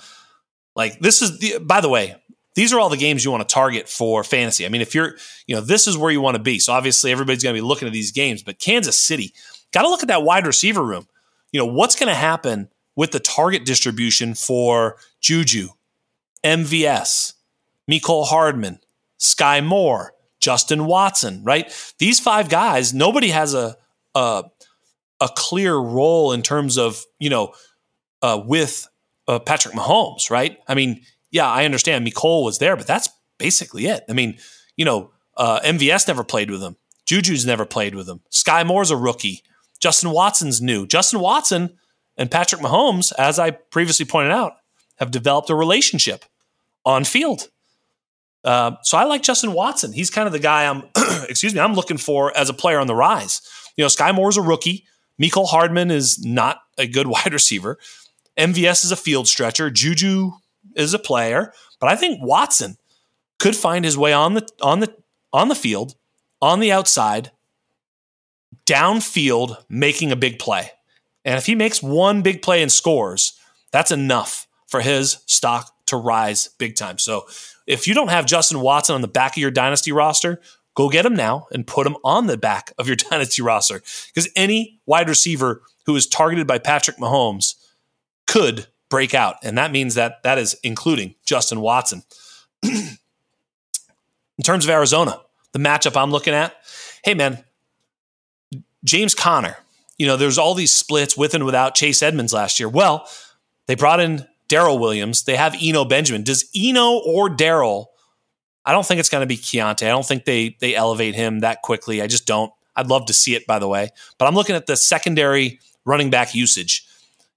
Like this is the by the way, these are all the games you want to target for fantasy. I mean, if you're, you know, this is where you want to be. So obviously everybody's going to be looking at these games, but Kansas City, got to look at that wide receiver room. You know, what's going to happen with the target distribution for Juju, MVS, Mecole Hardman, Sky Moore, Justin Watson, right? These five guys, nobody has a a, a clear role in terms of, you know, uh, with uh, Patrick Mahomes, right? I mean, yeah, I understand Mecole was there, but that's basically it. I mean, you know, uh, MVS never played with him. Juju's never played with him. Sky Moore's a rookie. Justin Watson's new. Justin Watson and Patrick Mahomes, as I previously pointed out, have developed a relationship on field. Uh, so I like Justin Watson. He's kind of the guy I'm, excuse me, I'm looking for as a player on the rise. You know, Sky Moore's a rookie. Mecole Hardman is not a good wide receiver. MVS is a field stretcher. Juju is a player, but I think Watson could find his way on the on the on the field, on the outside, downfield making a big play. And if he makes one big play and scores, that's enough for his stock to rise big time. So if you don't have Justin Watson on the back of your dynasty roster, go get him now and put him on the back of your dynasty roster. Because any wide receiver who is targeted by Patrick Mahomes could break out. And that means that that is including Justin Watson. In terms of Arizona, the matchup I'm looking at, hey man, James Conner, you know, there's all these splits with and without Chase Edmonds last year. Well, they brought in Darrel Williams. They have Eno Benjamin. Does Eno or Darrel? I don't think it's going to be Keaontay. I don't think they they elevate him that quickly. I just don't. I'd love to see it, by the way. But I'm looking at the secondary running back usage.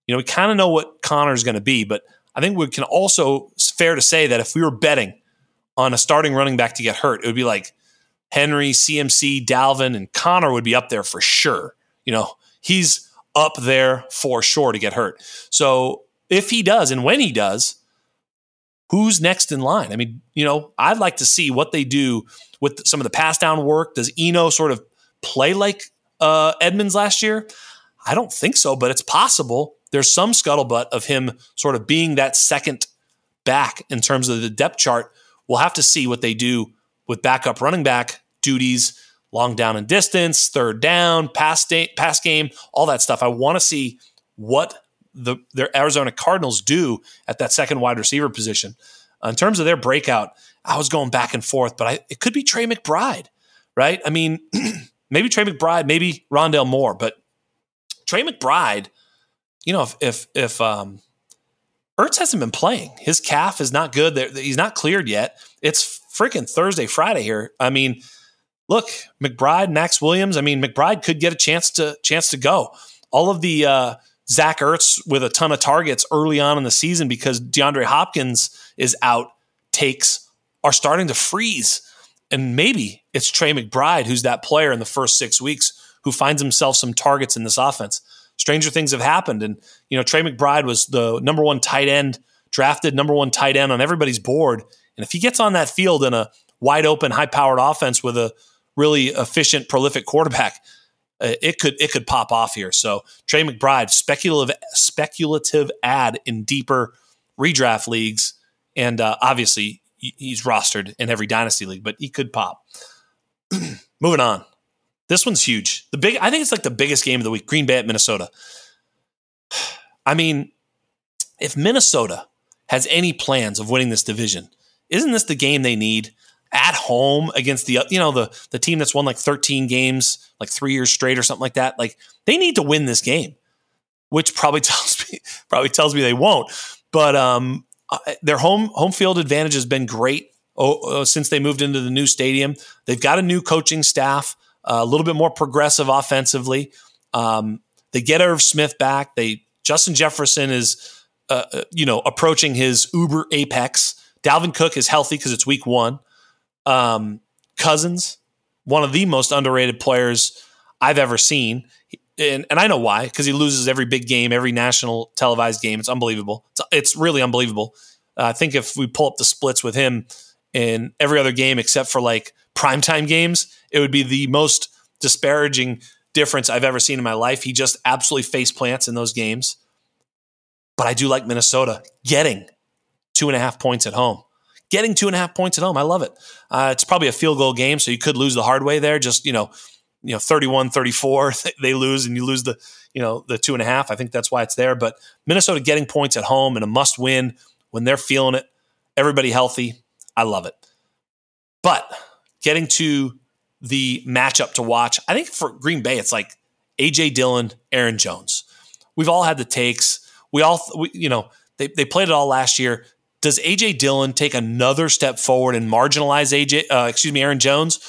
You know, we kind of know what Conner is going to be, but I think we can also fair to say that if we were betting on a starting running back to get hurt, it would be like Henry, CMC, Dalvin, and Conner would be up there for sure. You know, he's up there for sure to get hurt. So if he does, and when he does, who's next in line? I mean, you know, I'd like to see what they do with some of the pass down work. Does Eno sort of play like uh, Edmonds last year? I don't think so, but it's possible. There's some scuttlebutt of him sort of being that second back in terms of the depth chart. We'll have to see what they do with backup running back duties, long down and distance, third down, pass, da- pass game, all that stuff. I want to see what the their Arizona Cardinals do at that second wide receiver position. Uh, in terms of their breakout, I was going back and forth, but I, it could be Trey McBride, right? I mean, maybe Trey McBride, maybe Rondale Moore, but Trey McBride, you know, if if if um, Ertz hasn't been playing, his calf is not good. He's not cleared yet. It's freaking Thursday, Friday here. I mean, look, McBride, Maxx Williams. I mean, McBride could get a chance to chance to go. All of the uh, Zach Ertz with a ton of targets early on in the season because DeAndre Hopkins is out. Takes are starting to freeze, and maybe it's Trey McBride who's that player in the first six weeks who finds himself some targets in this offense. Stranger things have happened, and you know Trey McBride was the number one tight end drafted, number one tight end on everybody's board, and if he gets on that field in a wide open, high powered offense with a really efficient, prolific quarterback, uh, it could it could pop off here. So Trey McBride, speculative speculative ad in deeper redraft leagues, and uh, obviously he's rostered in every dynasty league, but he could pop. Moving on, this one's huge. The big, I think it's like the biggest game of the week. Green Bay at Minnesota. I mean, if Minnesota has any plans of winning this division, isn't this the game they need? at home against the you know the the team that's won like 13 games like 3 years straight or something like that like they need to win this game which probably tells me probably tells me they won't but um uh, their home home field advantage has been great oh, uh, since they moved into the new stadium they've got a new coaching staff a little bit more progressive offensively um, they get Irv Smith back they Justin Jefferson is uh, uh you know approaching his uber apex Dalvin Cook is healthy because it's week one um, Cousins, one of the most underrated players I've ever seen. And, and I know why, because he loses every big game, every national televised game. It's unbelievable. It's, it's really unbelievable. Uh, I think if we pull up the splits with him in every other game except for like primetime games, it would be the most disparaging difference I've ever seen in my life. He just absolutely face plants in those games. But I do like Minnesota getting two and a half points at home getting two and a half points at home. I love it. Uh, it's probably a field goal game, so you could lose the hard way there. Just, you know, you know, 31, 34, they lose and you lose the, you know, the two and a half. I think that's why it's there. But Minnesota getting points at home and a must win when they're feeling it, everybody healthy. I love it. But getting to the matchup to watch, I think for Green Bay, it's like AJ Dillon, Aaron Jones. We've all had the takes. We all, we, you know, they, they played it all last year does AJ Dillon take another step forward and marginalize AJ? Uh, excuse me, Aaron Jones.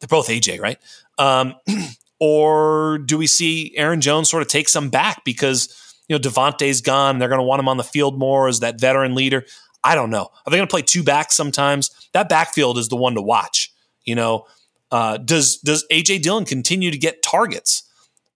They're both AJ, right? Um, or do we see Aaron Jones sort of take some back because you know Davante's gone? They're going to want him on the field more as that veteran leader. I don't know. Are they going to play two backs sometimes? That backfield is the one to watch. You know, uh, does does AJ Dillon continue to get targets?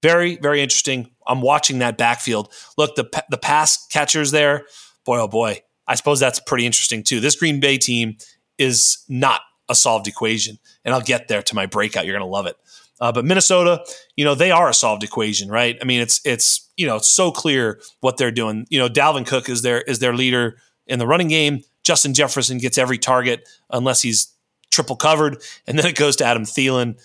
Very very interesting. I'm watching that backfield. Look, the the pass catchers there. Boy, oh boy, I suppose that's pretty interesting too. This Green Bay team is not a solved equation, and I'll get there to my breakout. You're going to love it. Uh, but Minnesota, you know, they are a solved equation, right? I mean, it's it's you know, it's so clear what they're doing. You know, Dalvin Cook is their is their leader in the running game. Justin Jefferson gets every target unless he's triple covered, and then it goes to Adam Thielen,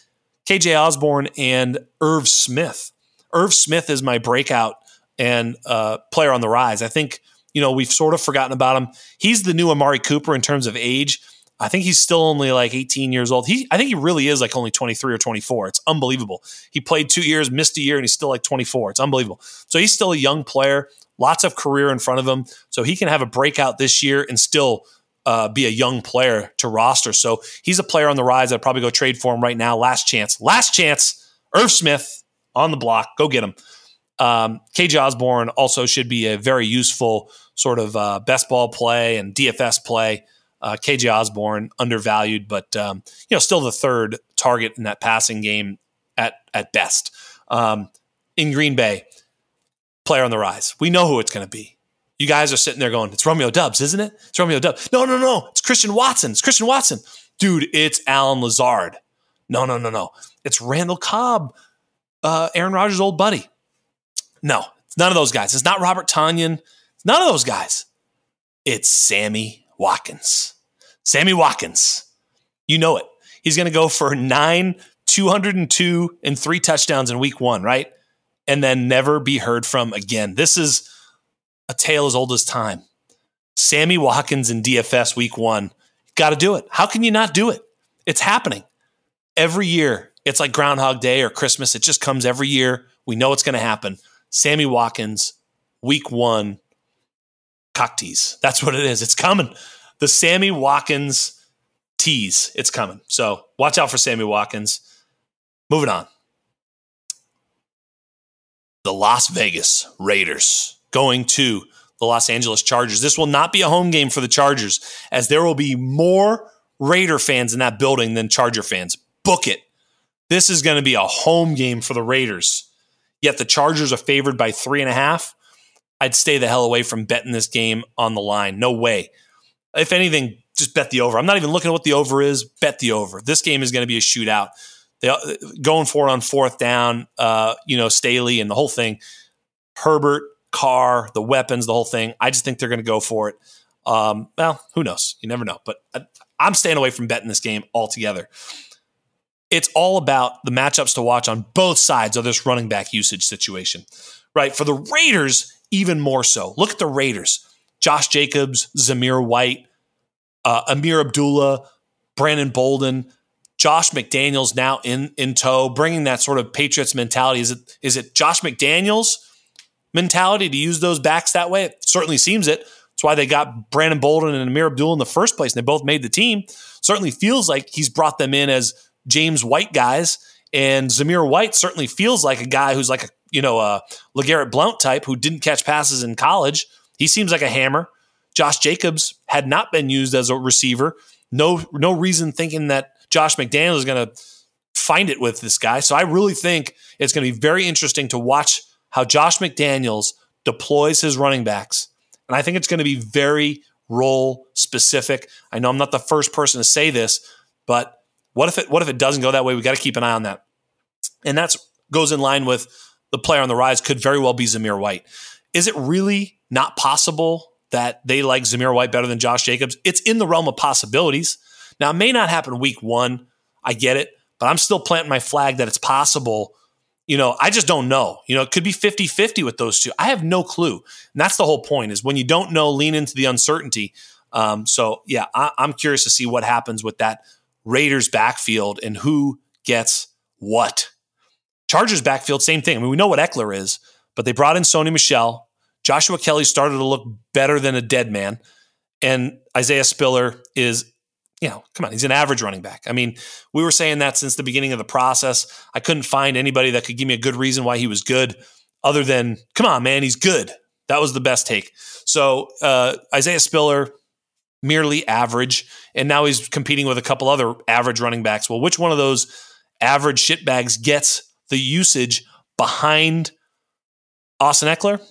KJ Osborn, and Irv Smith. Irv Smith is my breakout and uh, player on the rise. I think you know, we've sort of forgotten about him. He's the new Amari Cooper in terms of age. I think he's still only like 18 years old. He, I think he really is like only 23 or 24. It's unbelievable. He played two years, missed a year, and he's still like 24. It's unbelievable. So he's still a young player, lots of career in front of him. So he can have a breakout this year and still uh, be a young player to roster. So he's a player on the rise. I'd probably go trade for him right now. Last chance. Last chance. Irv Smith on the block. Go get him. Um, KJ Osborn also should be a very useful sort of uh, best ball play and DFS play. Uh, KJ Osborn undervalued, but um, you know still the third target in that passing game at at best. Um, in Green Bay, player on the rise. We know who it's going to be. You guys are sitting there going, "It's Romeo Doubs, isn't it? It's Romeo Doubs. No, no, no. It's Christian Watson. It's Christian Watson, dude. It's Allen Lazard. No, no, no, no. It's Randall Cobb, uh, Aaron Rodgers' old buddy. No, it's none of those guys. It's not Robert Tonyan. It's none of those guys. It's Sammy Watkins. Sammy Watkins. You know it. He's going to go for nine, 202, and three touchdowns in week one, right? And then never be heard from again. This is a tale as old as time. Sammy Watkins in DFS week one. Got to do it. How can you not do it? It's happening every year. It's like Groundhog Day or Christmas. It just comes every year. We know it's going to happen. Sammy Watkins, week one, cock tease. That's what it is. It's coming. The Sammy Watkins tease. It's coming. So watch out for Sammy Watkins. Moving on. The Las Vegas Raiders going to the Los Angeles Chargers. This will not be a home game for the Chargers, as there will be more Raider fans in that building than Charger fans. Book it. This is going to be a home game for the Raiders. Yet the Chargers are favored by three and a half. I'd stay the hell away from betting this game on the line. No way. If anything, just bet the over. I'm not even looking at what the over is. Bet the over. This game is going to be a shootout. They going for it on fourth down. Uh, you know, Staley and the whole thing. Herbert, Carr, the weapons, the whole thing. I just think they're going to go for it. Um, well, who knows? You never know. But I, I'm staying away from betting this game altogether. It's all about the matchups to watch on both sides of this running back usage situation, right? For the Raiders, even more so. Look at the Raiders Josh Jacobs, Zamir White, uh, Ameer Abdullah, Brandon Bolden, Josh McDaniels now in, in tow, bringing that sort of Patriots mentality. Is it, is it Josh McDaniels? Mentality to use those backs that way. It certainly seems it. That's why they got Brandon Bolden and Ameer Abdul in the first place, and they both made the team. Certainly feels like he's brought them in as James White guys, and Zamir White certainly feels like a guy who's like a you know a LeGarrette Blount type who didn't catch passes in college. He seems like a hammer. Josh Jacobs had not been used as a receiver. No, no reason thinking that Josh McDaniel is going to find it with this guy. So I really think it's going to be very interesting to watch how Josh McDaniels deploys his running backs. And I think it's going to be very role specific. I know I'm not the first person to say this, but what if it what if it doesn't go that way? We got to keep an eye on that. And that goes in line with the player on the rise could very well be Zamir White. Is it really not possible that they like Zamir White better than Josh Jacobs? It's in the realm of possibilities. Now, it may not happen week one. I get it, but I'm still planting my flag that it's possible you know, I just don't know. You know, it could be 50 50 with those two. I have no clue. And that's the whole point is when you don't know, lean into the uncertainty. Um, so, yeah, I, I'm curious to see what happens with that Raiders backfield and who gets what. Chargers backfield, same thing. I mean, we know what Ekeler is, but they brought in Sony Michel. Joshua Kelley started to look better than a dead man. And Isaiah Spiller is you know, come on, he's an average running back. I mean, we were saying that since the beginning of the process. I couldn't find anybody that could give me a good reason why he was good other than, come on, man, he's good. That was the best take. So uh, Isaiah Spiller, merely average, and now he's competing with a couple other average running backs. Well, which one of those average shitbags gets the usage behind Austin Ekeler?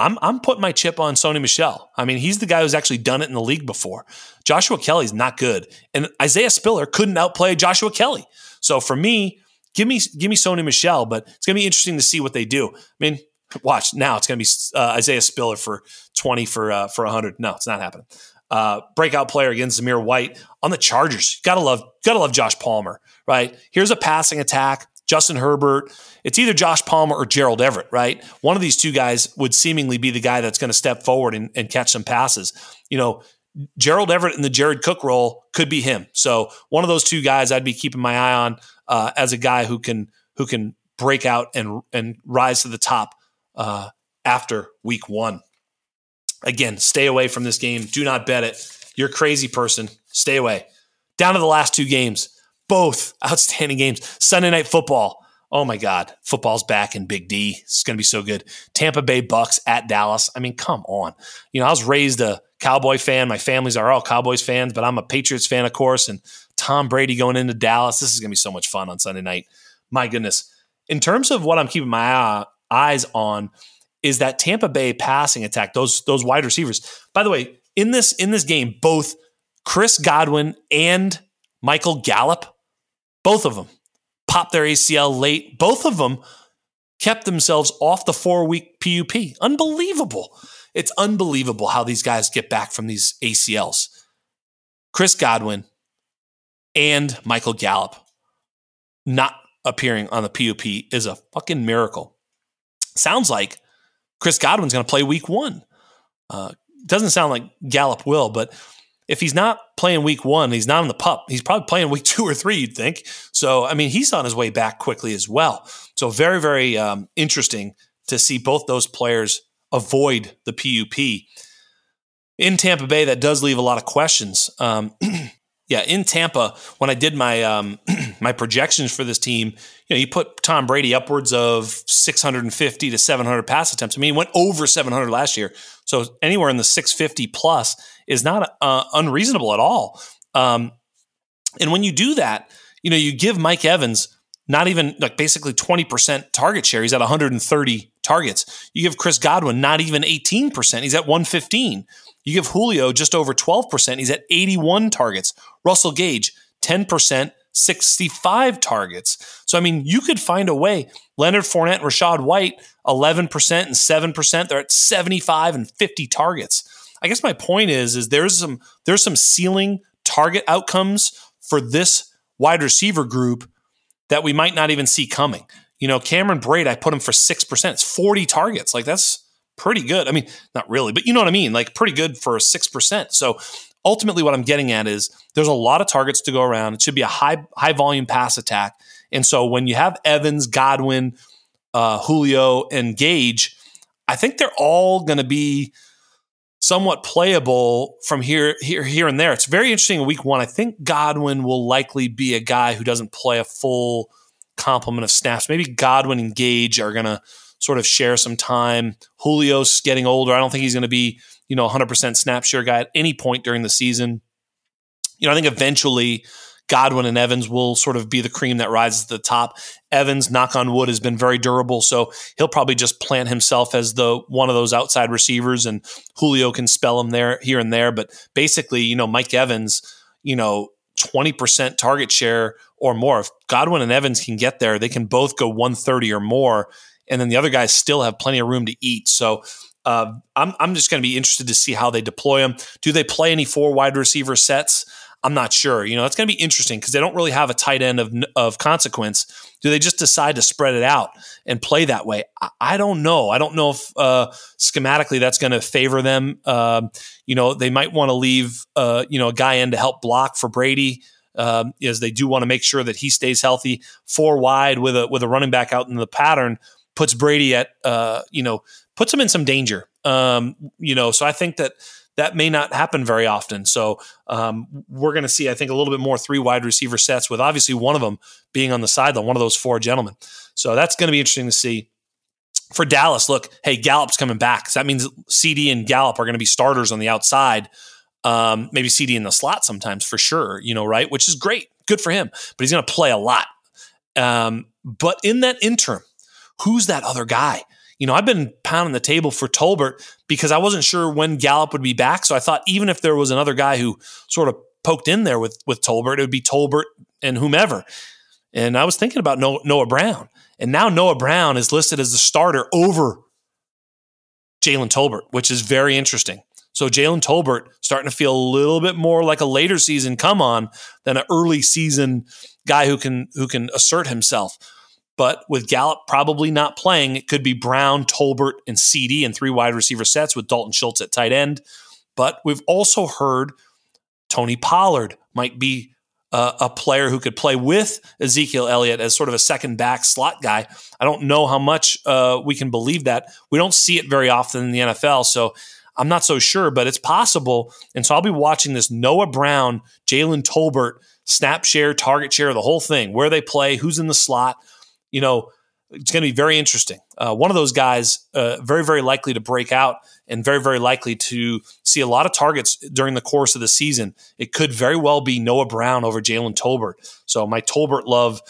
I'm I'm putting my chip on Sony Michel. I mean, he's the guy who's actually done it in the league before. Joshua Kelley's not good, and Isaiah Spiller couldn't outplay Joshua Kelley. So for me, give me give me Sony Michel, but it's gonna be interesting to see what they do. I mean, watch now. It's gonna be uh, Isaiah Spiller for twenty for uh, for hundred. No, it's not happening. Uh, breakout player against Zamir White on the Chargers. Gotta love gotta love Josh Palmer. Right here's a passing attack. Justin Herbert. It's either Josh Palmer or Gerald Everett, right? One of these two guys would seemingly be the guy that's going to step forward and, and catch some passes. You know, Gerald Everett in the Jared Cook role could be him. So one of those two guys I'd be keeping my eye on uh, as a guy who can who can break out and and rise to the top uh, after week one. Again, stay away from this game. Do not bet it. You're a crazy person. Stay away. Down to the last two games both outstanding games. Sunday night football. Oh my God, football's back in Big D. It's going to be so good. Tampa Bay Bucks at Dallas. I mean, come on. You know, I was raised a Cowboy fan. My families are all Cowboys fans, but I'm a Patriots fan, of course. And Tom Brady going into Dallas. This is going to be so much fun on Sunday night. My goodness. In terms of what I'm keeping my eyes on, is that Tampa Bay passing attack. Those those wide receivers. By the way, in this in this game, both Chris Godwin and Michael Gallup both of them popped their ACL late. Both of them kept themselves off the four week PUP. Unbelievable. It's unbelievable how these guys get back from these ACLs. Chris Godwin and Michael Gallup not appearing on the PUP is a fucking miracle. Sounds like Chris Godwin's going to play week one. Uh, doesn't sound like Gallup will, but if he's not playing week one, he's not on the pup. He's probably playing week two or three, you'd think. So, I mean, he's on his way back quickly as well. So, very, very um, interesting to see both those players avoid the PUP. In Tampa Bay, that does leave a lot of questions. Um, yeah, in Tampa, when I did my um, my projections for this team, you know, you put Tom Brady upwards of 650 to 700 pass attempts. I mean, he went over 700 last year, so anywhere in the 650 plus is not uh, unreasonable at all. Um, and when you do that, you know, you give Mike Evans not even like basically 20% target share. He's at 130 targets. You give Chris Godwin not even 18%. He's at 115. You give Julio just over 12%. He's at 81 targets. Russell Gage, 10%, 65 targets. So, I mean, you could find a way. Leonard Fournette and Rachaad White, 11% and 7%. They're at 75 and 50 targets. I guess my point is, is there's some there's some ceiling target outcomes for this wide receiver group that we might not even see coming. You know, Cameron Brate, I put him for 6%. It's 40 targets. Like that's pretty good. I mean, not really, but you know what I mean? Like pretty good for 6%. So ultimately what I'm getting at is there's a lot of targets to go around. It should be a high high volume pass attack. And so when you have Evans, Godwin, uh, Julio, and Gage, I think they're all going to be somewhat playable from here, here, here, and there. It's very interesting in week one. I think Godwin will likely be a guy who doesn't play a full complement of snaps. Maybe Godwin and Gage are going to sort of share some time. Julio's getting older. I don't think he's going to be, you know, 100% snap share guy at any point during the season. You know, I think eventually Godwin and Evans will sort of be the cream that rises to the top. Evans, knock on wood, has been very durable, so he'll probably just plant himself as the one of those outside receivers, and Julio can spell him there here and there. But basically, you know, Mike Evans, you know, twenty percent target share or more. If Godwin and Evans can get there, they can both go one thirty or more, and then the other guys still have plenty of room to eat. So. Uh, I'm, I'm just going to be interested to see how they deploy them. Do they play any four wide receiver sets? I'm not sure. You know, it's going to be interesting because they don't really have a tight end of, of consequence. Do they just decide to spread it out and play that way? I, I don't know. I don't know if uh, schematically that's going to favor them. Uh, you know, they might want to leave, uh, you know, a guy in to help block for Brady. Um, as they do want to make sure that he stays healthy. Four wide with a with a running back out in the pattern puts Brady at uh, you know puts him in some danger. Um, you know, so I think that that may not happen very often. So um, we're going to see, I think, a little bit more three wide receiver sets with obviously one of them being on the sideline, one of those four gentlemen. So that's going to be interesting to see. For Dallas, look, hey, Gallup's coming back. So that means CD and Gallup are going to be starters on the outside. Um, maybe CD in the slot sometimes for sure, you know, right? Which is great. Good for him. But he's going to play a lot. Um, but in that interim, who's that other guy? You know, I've been pounding the table for Tolbert because I wasn't sure when Gallup would be back. So I thought even if there was another guy who sort of poked in there with with Tolbert, it would be Tolbert and whomever. And I was thinking about Noah Brown. And now Noah Brown is listed as the starter over Jalen Tolbert, which is very interesting. So Jalen Tolbert starting to feel a little bit more like a later season come on than an early season guy who can who can assert himself. But with Gallup probably not playing, it could be Brown, Tolbert, and CD in three wide receiver sets with Dalton Schultz at tight end. But we've also heard Tony Pollard might be uh, a player who could play with Ezekiel Elliott as sort of a second back slot guy. I don't know how much uh, we can believe that. We don't see it very often in the NFL. So I'm not so sure, but it's possible. And so I'll be watching this Noah Brown, Jalen Tolbert, snap share, target share, the whole thing, where they play, who's in the slot you know, it's going to be very interesting. Uh, one of those guys, uh, very, very likely to break out and very, very likely to see a lot of targets during the course of the season. It could very well be Noah Brown over Jalen Tolbert. So my Tolbert love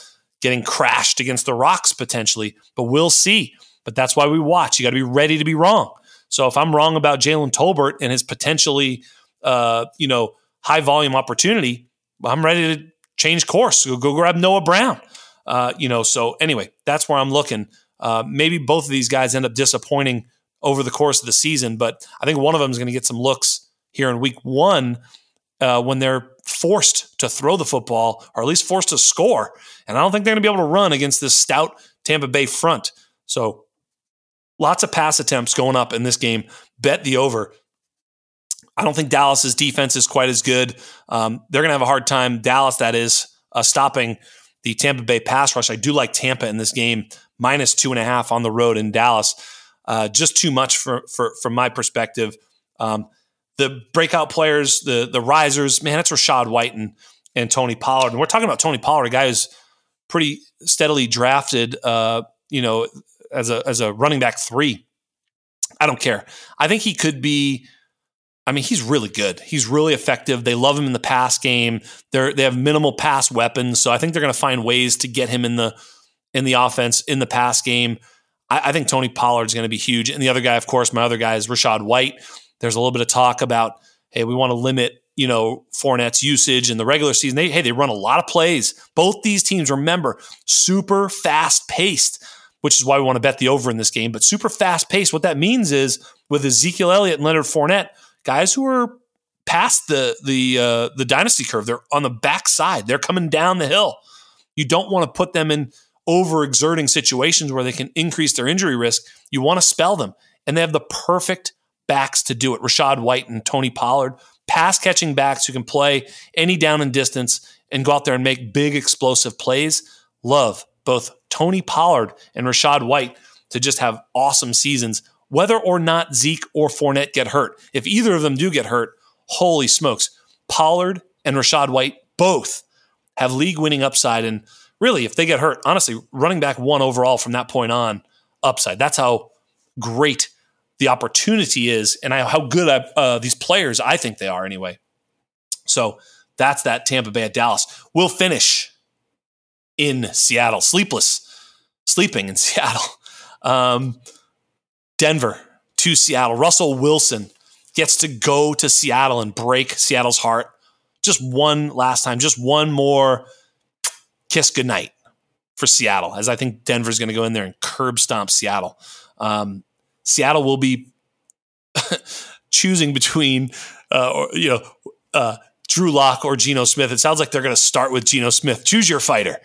getting crashed against the rocks potentially, but we'll see. But that's why we watch. You got to be ready to be wrong. So if I'm wrong about Jalen Tolbert and his potentially, uh, you know, high volume opportunity, I'm ready to change course. Go, go grab Noah Brown. Uh, you know, so anyway, that's where I'm looking. Uh, maybe both of these guys end up disappointing over the course of the season, but I think one of them is going to get some looks here in week one uh, when they're forced to throw the football or at least forced to score. And I don't think they're going to be able to run against this stout Tampa Bay front. So lots of pass attempts going up in this game. Bet the over. I don't think Dallas's defense is quite as good. Um, they're going to have a hard time, Dallas, that is, uh, stopping the Tampa Bay pass rush. I do like Tampa in this game, minus two and a half on the road in Dallas. Uh, just too much for, for from my perspective. Um, the breakout players, the the risers, man, it's Rachaad White and, and Tony Pollard. And we're talking about Tony Pollard, a guy who's pretty steadily drafted, uh, you know, as a as a running back three. I don't care. I think he could be I mean, he's really good. He's really effective. They love him in the pass game. They're they have minimal pass weapons, so I think they're going to find ways to get him in the in the offense in the pass game. I, I think Tony Pollard is going to be huge, and the other guy, of course, my other guy is Rachaad White. There's a little bit of talk about hey, we want to limit you know Fournette's usage in the regular season. They hey, they run a lot of plays. Both these teams, remember, super fast paced which is why we want to bet the over in this game. But super fast pace. What that means is with Ezekiel Elliott and Leonard Fournette, guys who are past the the uh, the dynasty curve. They're on the backside. They're coming down the hill. You don't want to put them in overexerting situations where they can increase their injury risk. You want to spell them, and they have the perfect backs to do it. Rachaad White and Tony Pollard, pass catching backs who can play any down and distance and go out there and make big explosive plays. Love both Tony Pollard and Rachaad White to just have awesome seasons whether or not Zeke or Fournette get hurt. If either of them do get hurt, holy smokes. Pollard and Rachaad White both have league winning upside. And really, if they get hurt, honestly, running back one overall from that point on, upside. That's how great the opportunity is and how good I, uh, these players I think they are anyway. So that's that Tampa Bay at Dallas. We'll finish in Seattle, sleepless, sleeping in Seattle. Um, Denver to Seattle. Russell Wilson gets to go to Seattle and break Seattle's heart just one last time, just one more kiss goodnight for Seattle, as I think Denver's going to go in there and curb stomp Seattle. Um, Seattle will be choosing between, uh, or, you know, uh, Drew Lock or Geno Smith. It sounds like they're going to start with Geno Smith. Choose your fighter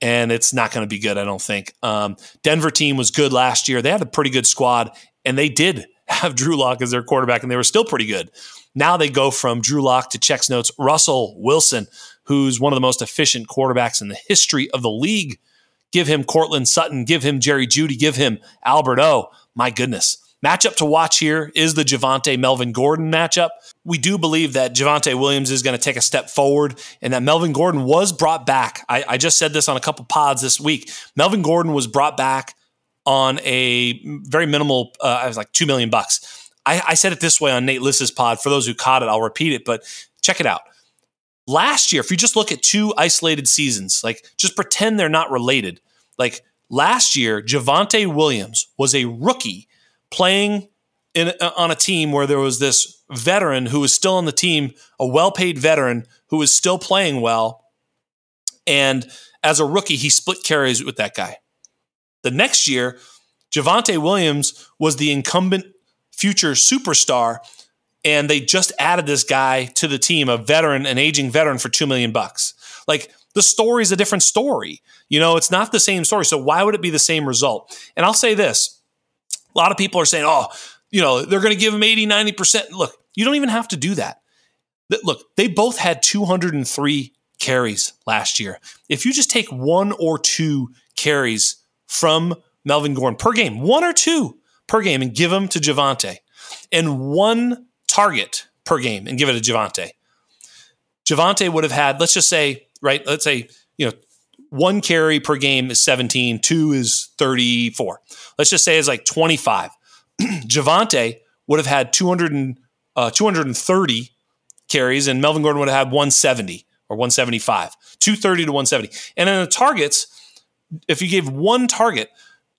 and it's not going to be good, I don't think. Um, Denver team was good last year. They had a pretty good squad, and they did have Drew Lock as their quarterback, and they were still pretty good. Now they go from Drew Lock to checks notes Russell Wilson, who's one of the most efficient quarterbacks in the history of the league. Give him Courtland Sutton, give him Jerry Jeudy, give him Albert O. My goodness. Matchup to watch here is the Javonte Melvin Gordon matchup. We do believe that Javonte Williams is going to take a step forward and that Melvin Gordon was brought back. I, I just said this on a couple pods this week. Melvin Gordon was brought back on a very minimal, uh, I was like two million bucks. I, I said it this way on Nate Liss's pod. For those who caught it, I'll repeat it, but check it out. Last year, if you just look at two isolated seasons, like just pretend they're not related. Like last year, Javonte Williams was a rookie playing in, uh, on a team where there was this veteran who was still on the team, a well paid veteran who was still playing well. And as a rookie, he split carries with that guy. The next year, Javonte Williams was the incumbent future superstar, and they just added this guy to the team, a veteran, an aging veteran for two million bucks. Like the story is a different story. You know, it's not the same story. So why would it be the same result? And I'll say this a lot of people are saying, oh, you know, they're going to give him 80, 90%. Look, you don't even have to do that. Look, they both had 203 carries last year. If you just take one or two carries from Melvin Gordon per game, one or two per game, and give them to Javonte, and one target per game and give it to Javonte, Javonte would have had, let's just say, right, let's say, you know, one carry per game is 17, two is 34. Let's just say it's like 25. Javonte would have had 200 and, uh, 230 carries, and Melvin Gordon would have had 170 or 175, 230 to 170. And in the targets, if you gave one target,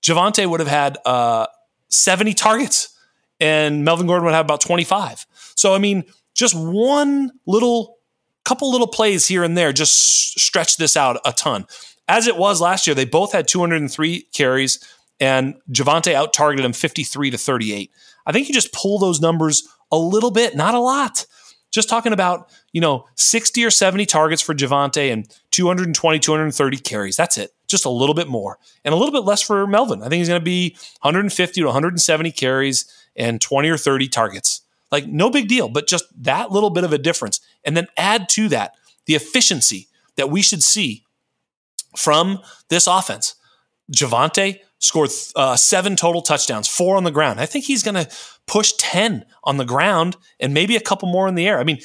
Javonte would have had uh, 70 targets, and Melvin Gordon would have about 25. So, I mean, just one little couple little plays here and there just stretch this out a ton. As it was last year, they both had 203 carries, and Javonte out targeted him 53 to 38. I think you just pull those numbers a little bit, not a lot. Just talking about, you know, 60 or 70 targets for Javonte and 220, 230 carries. That's it. Just a little bit more. And a little bit less for Melvin. I think he's going to be 150 to 170 carries and 20 or 30 targets. Like, no big deal, but just that little bit of a difference. And then add to that the efficiency that we should see from this offense. Javonte scored uh, seven total touchdowns, four on the ground. I think he's going to push 10 on the ground and maybe a couple more in the air. I mean,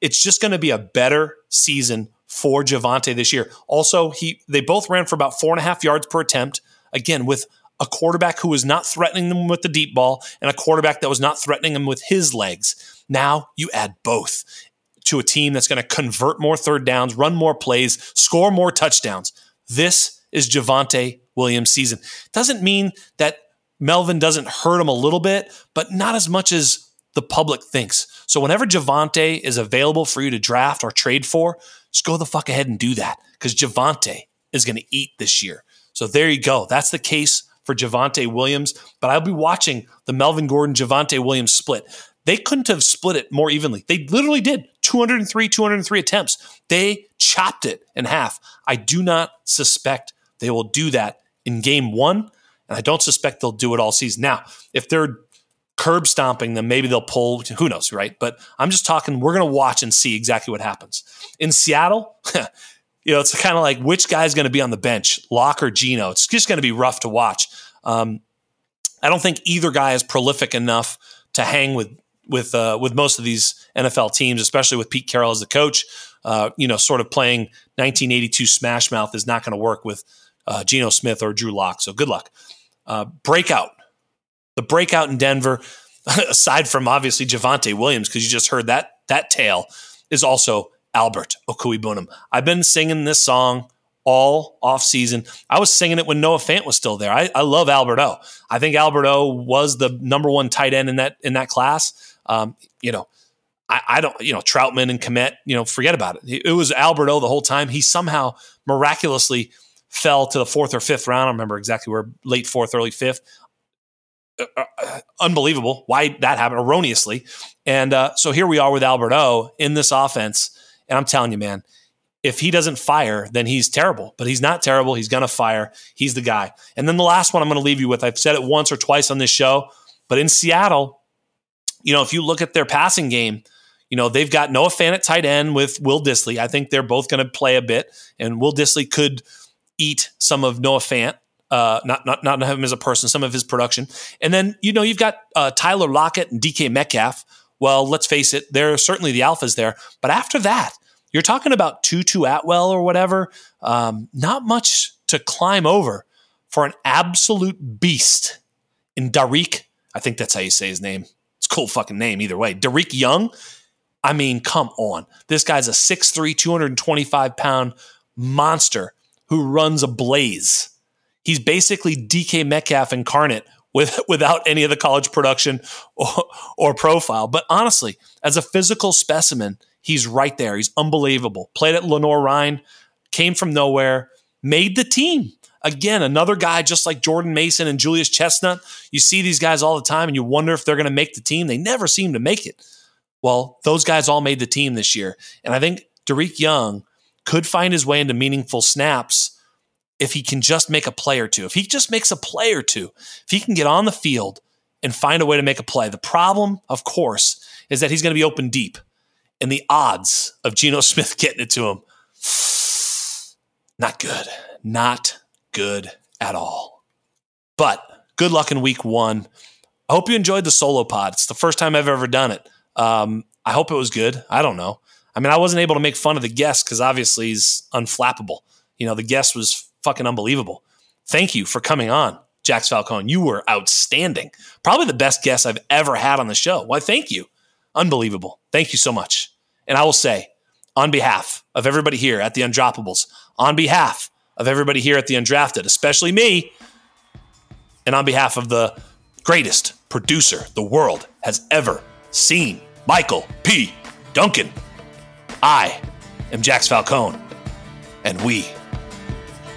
it's just going to be a better season for Javonte this year. Also, he they both ran for about four and a half yards per attempt. Again, with a quarterback who was not threatening them with the deep ball and a quarterback that was not threatening them with his legs. Now you add both to a team that's going to convert more third downs, run more plays, score more touchdowns. This is Javonte Williams' season. Doesn't mean that Melvin doesn't hurt him a little bit, but not as much as the public thinks. So whenever Javonte is available for you to draft or trade for, just go the fuck ahead and do that because Javonte is going to eat this year. So there you go. That's the case for Javonte Williams. But I'll be watching the Melvin Gordon Javonte Williams split. They couldn't have split it more evenly. They literally did 203, 203 attempts. They chopped it in half. I do not suspect they will do that in game one. And I don't suspect they'll do it all season. Now, if they're curb stomping them, maybe they'll pull, who knows, right? But I'm just talking, we're going to watch and see exactly what happens. In Seattle, you know, it's kind of like which guy's going to be on the bench, Lock or Geno. It's just going to be rough to watch. Um, I don't think either guy is prolific enough to hang with with uh, with most of these NFL teams, especially with Pete Carroll as the coach. Uh, you know, sort of playing 1982 Smash Mouth is not going to work with uh, Geno Smith or Drew Lock. So good luck. Uh, breakout, the breakout in Denver, aside from obviously Javonte Williams, because you just heard that that tale, is also Albert Okwuegbunam. I've been singing this song all off season. I was singing it when Noah Fant was still there. I, I love Albert O. I think Albert O was the number one tight end in that in that class. Um, you know, I, I, don't, you know, Trautman and Kmet, you know, forget about it. It was Albert O the whole time. He somehow miraculously fell to the fourth or fifth round. I remember exactly where, late fourth, early fifth. Uh, uh, unbelievable why that happened erroneously. And uh, so here we are with Albert O in this offense. And I'm telling you, man, if he doesn't fire, then he's terrible. But he's not terrible. He's going to fire. He's the guy. And then the last one I'm going to leave you with I've said it once or twice on this show, but in Seattle, you know, if you look at their passing game, you know, they've got Noah Fant at tight end with Will Dissly. I think they're both going to play a bit, and Will Dissly could eat some of Noah Fant. Uh, not not not him as a person, some of his production, and then you know you've got uh, Tyler Lockett and DK Metcalf. Well, let's face it, they're certainly the alphas there. But after that, you're talking about Tutu Atwell or whatever. Um, not much to climb over for an absolute beast in Darik. I think that's how you say his name It's cool fucking name either way. Dareke Young. I mean, come on. This guy's a 6'3, 225 pound monster who runs a blaze. He's basically DK Metcalf incarnate with, without any of the college production or, or profile. But honestly, as a physical specimen, he's right there. He's unbelievable. Played at Lenoir-Rhyne, came from nowhere, made the team. Again, another guy just like Jordan Mason and Julius Chestnut. You see these guys all the time and you wonder if they're going to make the team. They never seem to make it. Well, those guys all made the team this year. And I think Dareke Young could find his way into meaningful snaps if he can just make a play or two. If he just makes a play or two, if he can get on the field and find a way to make a play. The problem, of course, is that he's going to be open deep. And the odds of Geno Smith getting it to him, not good. Not good at all. But good luck in week one. I hope you enjoyed the solo pod. It's the first time I've ever done it. Um, I hope it was good. I don't know. I mean, I wasn't able to make fun of the guest because obviously he's unflappable. You know, the guest was fucking unbelievable. Thank you for coming on, Jax Falcone. You were outstanding. Probably the best guest I've ever had on the show. Why, thank you. Unbelievable. Thank you so much. And I will say, on behalf of everybody here at the Undroppables, on behalf of everybody here at the Undrafted, especially me. And on behalf of the greatest producer the world has ever seen, Michael P. Duncan, I am Jax Falcone, and we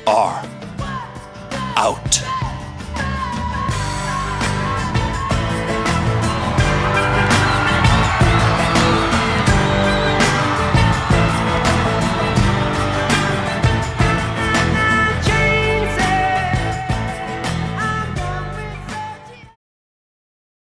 are out.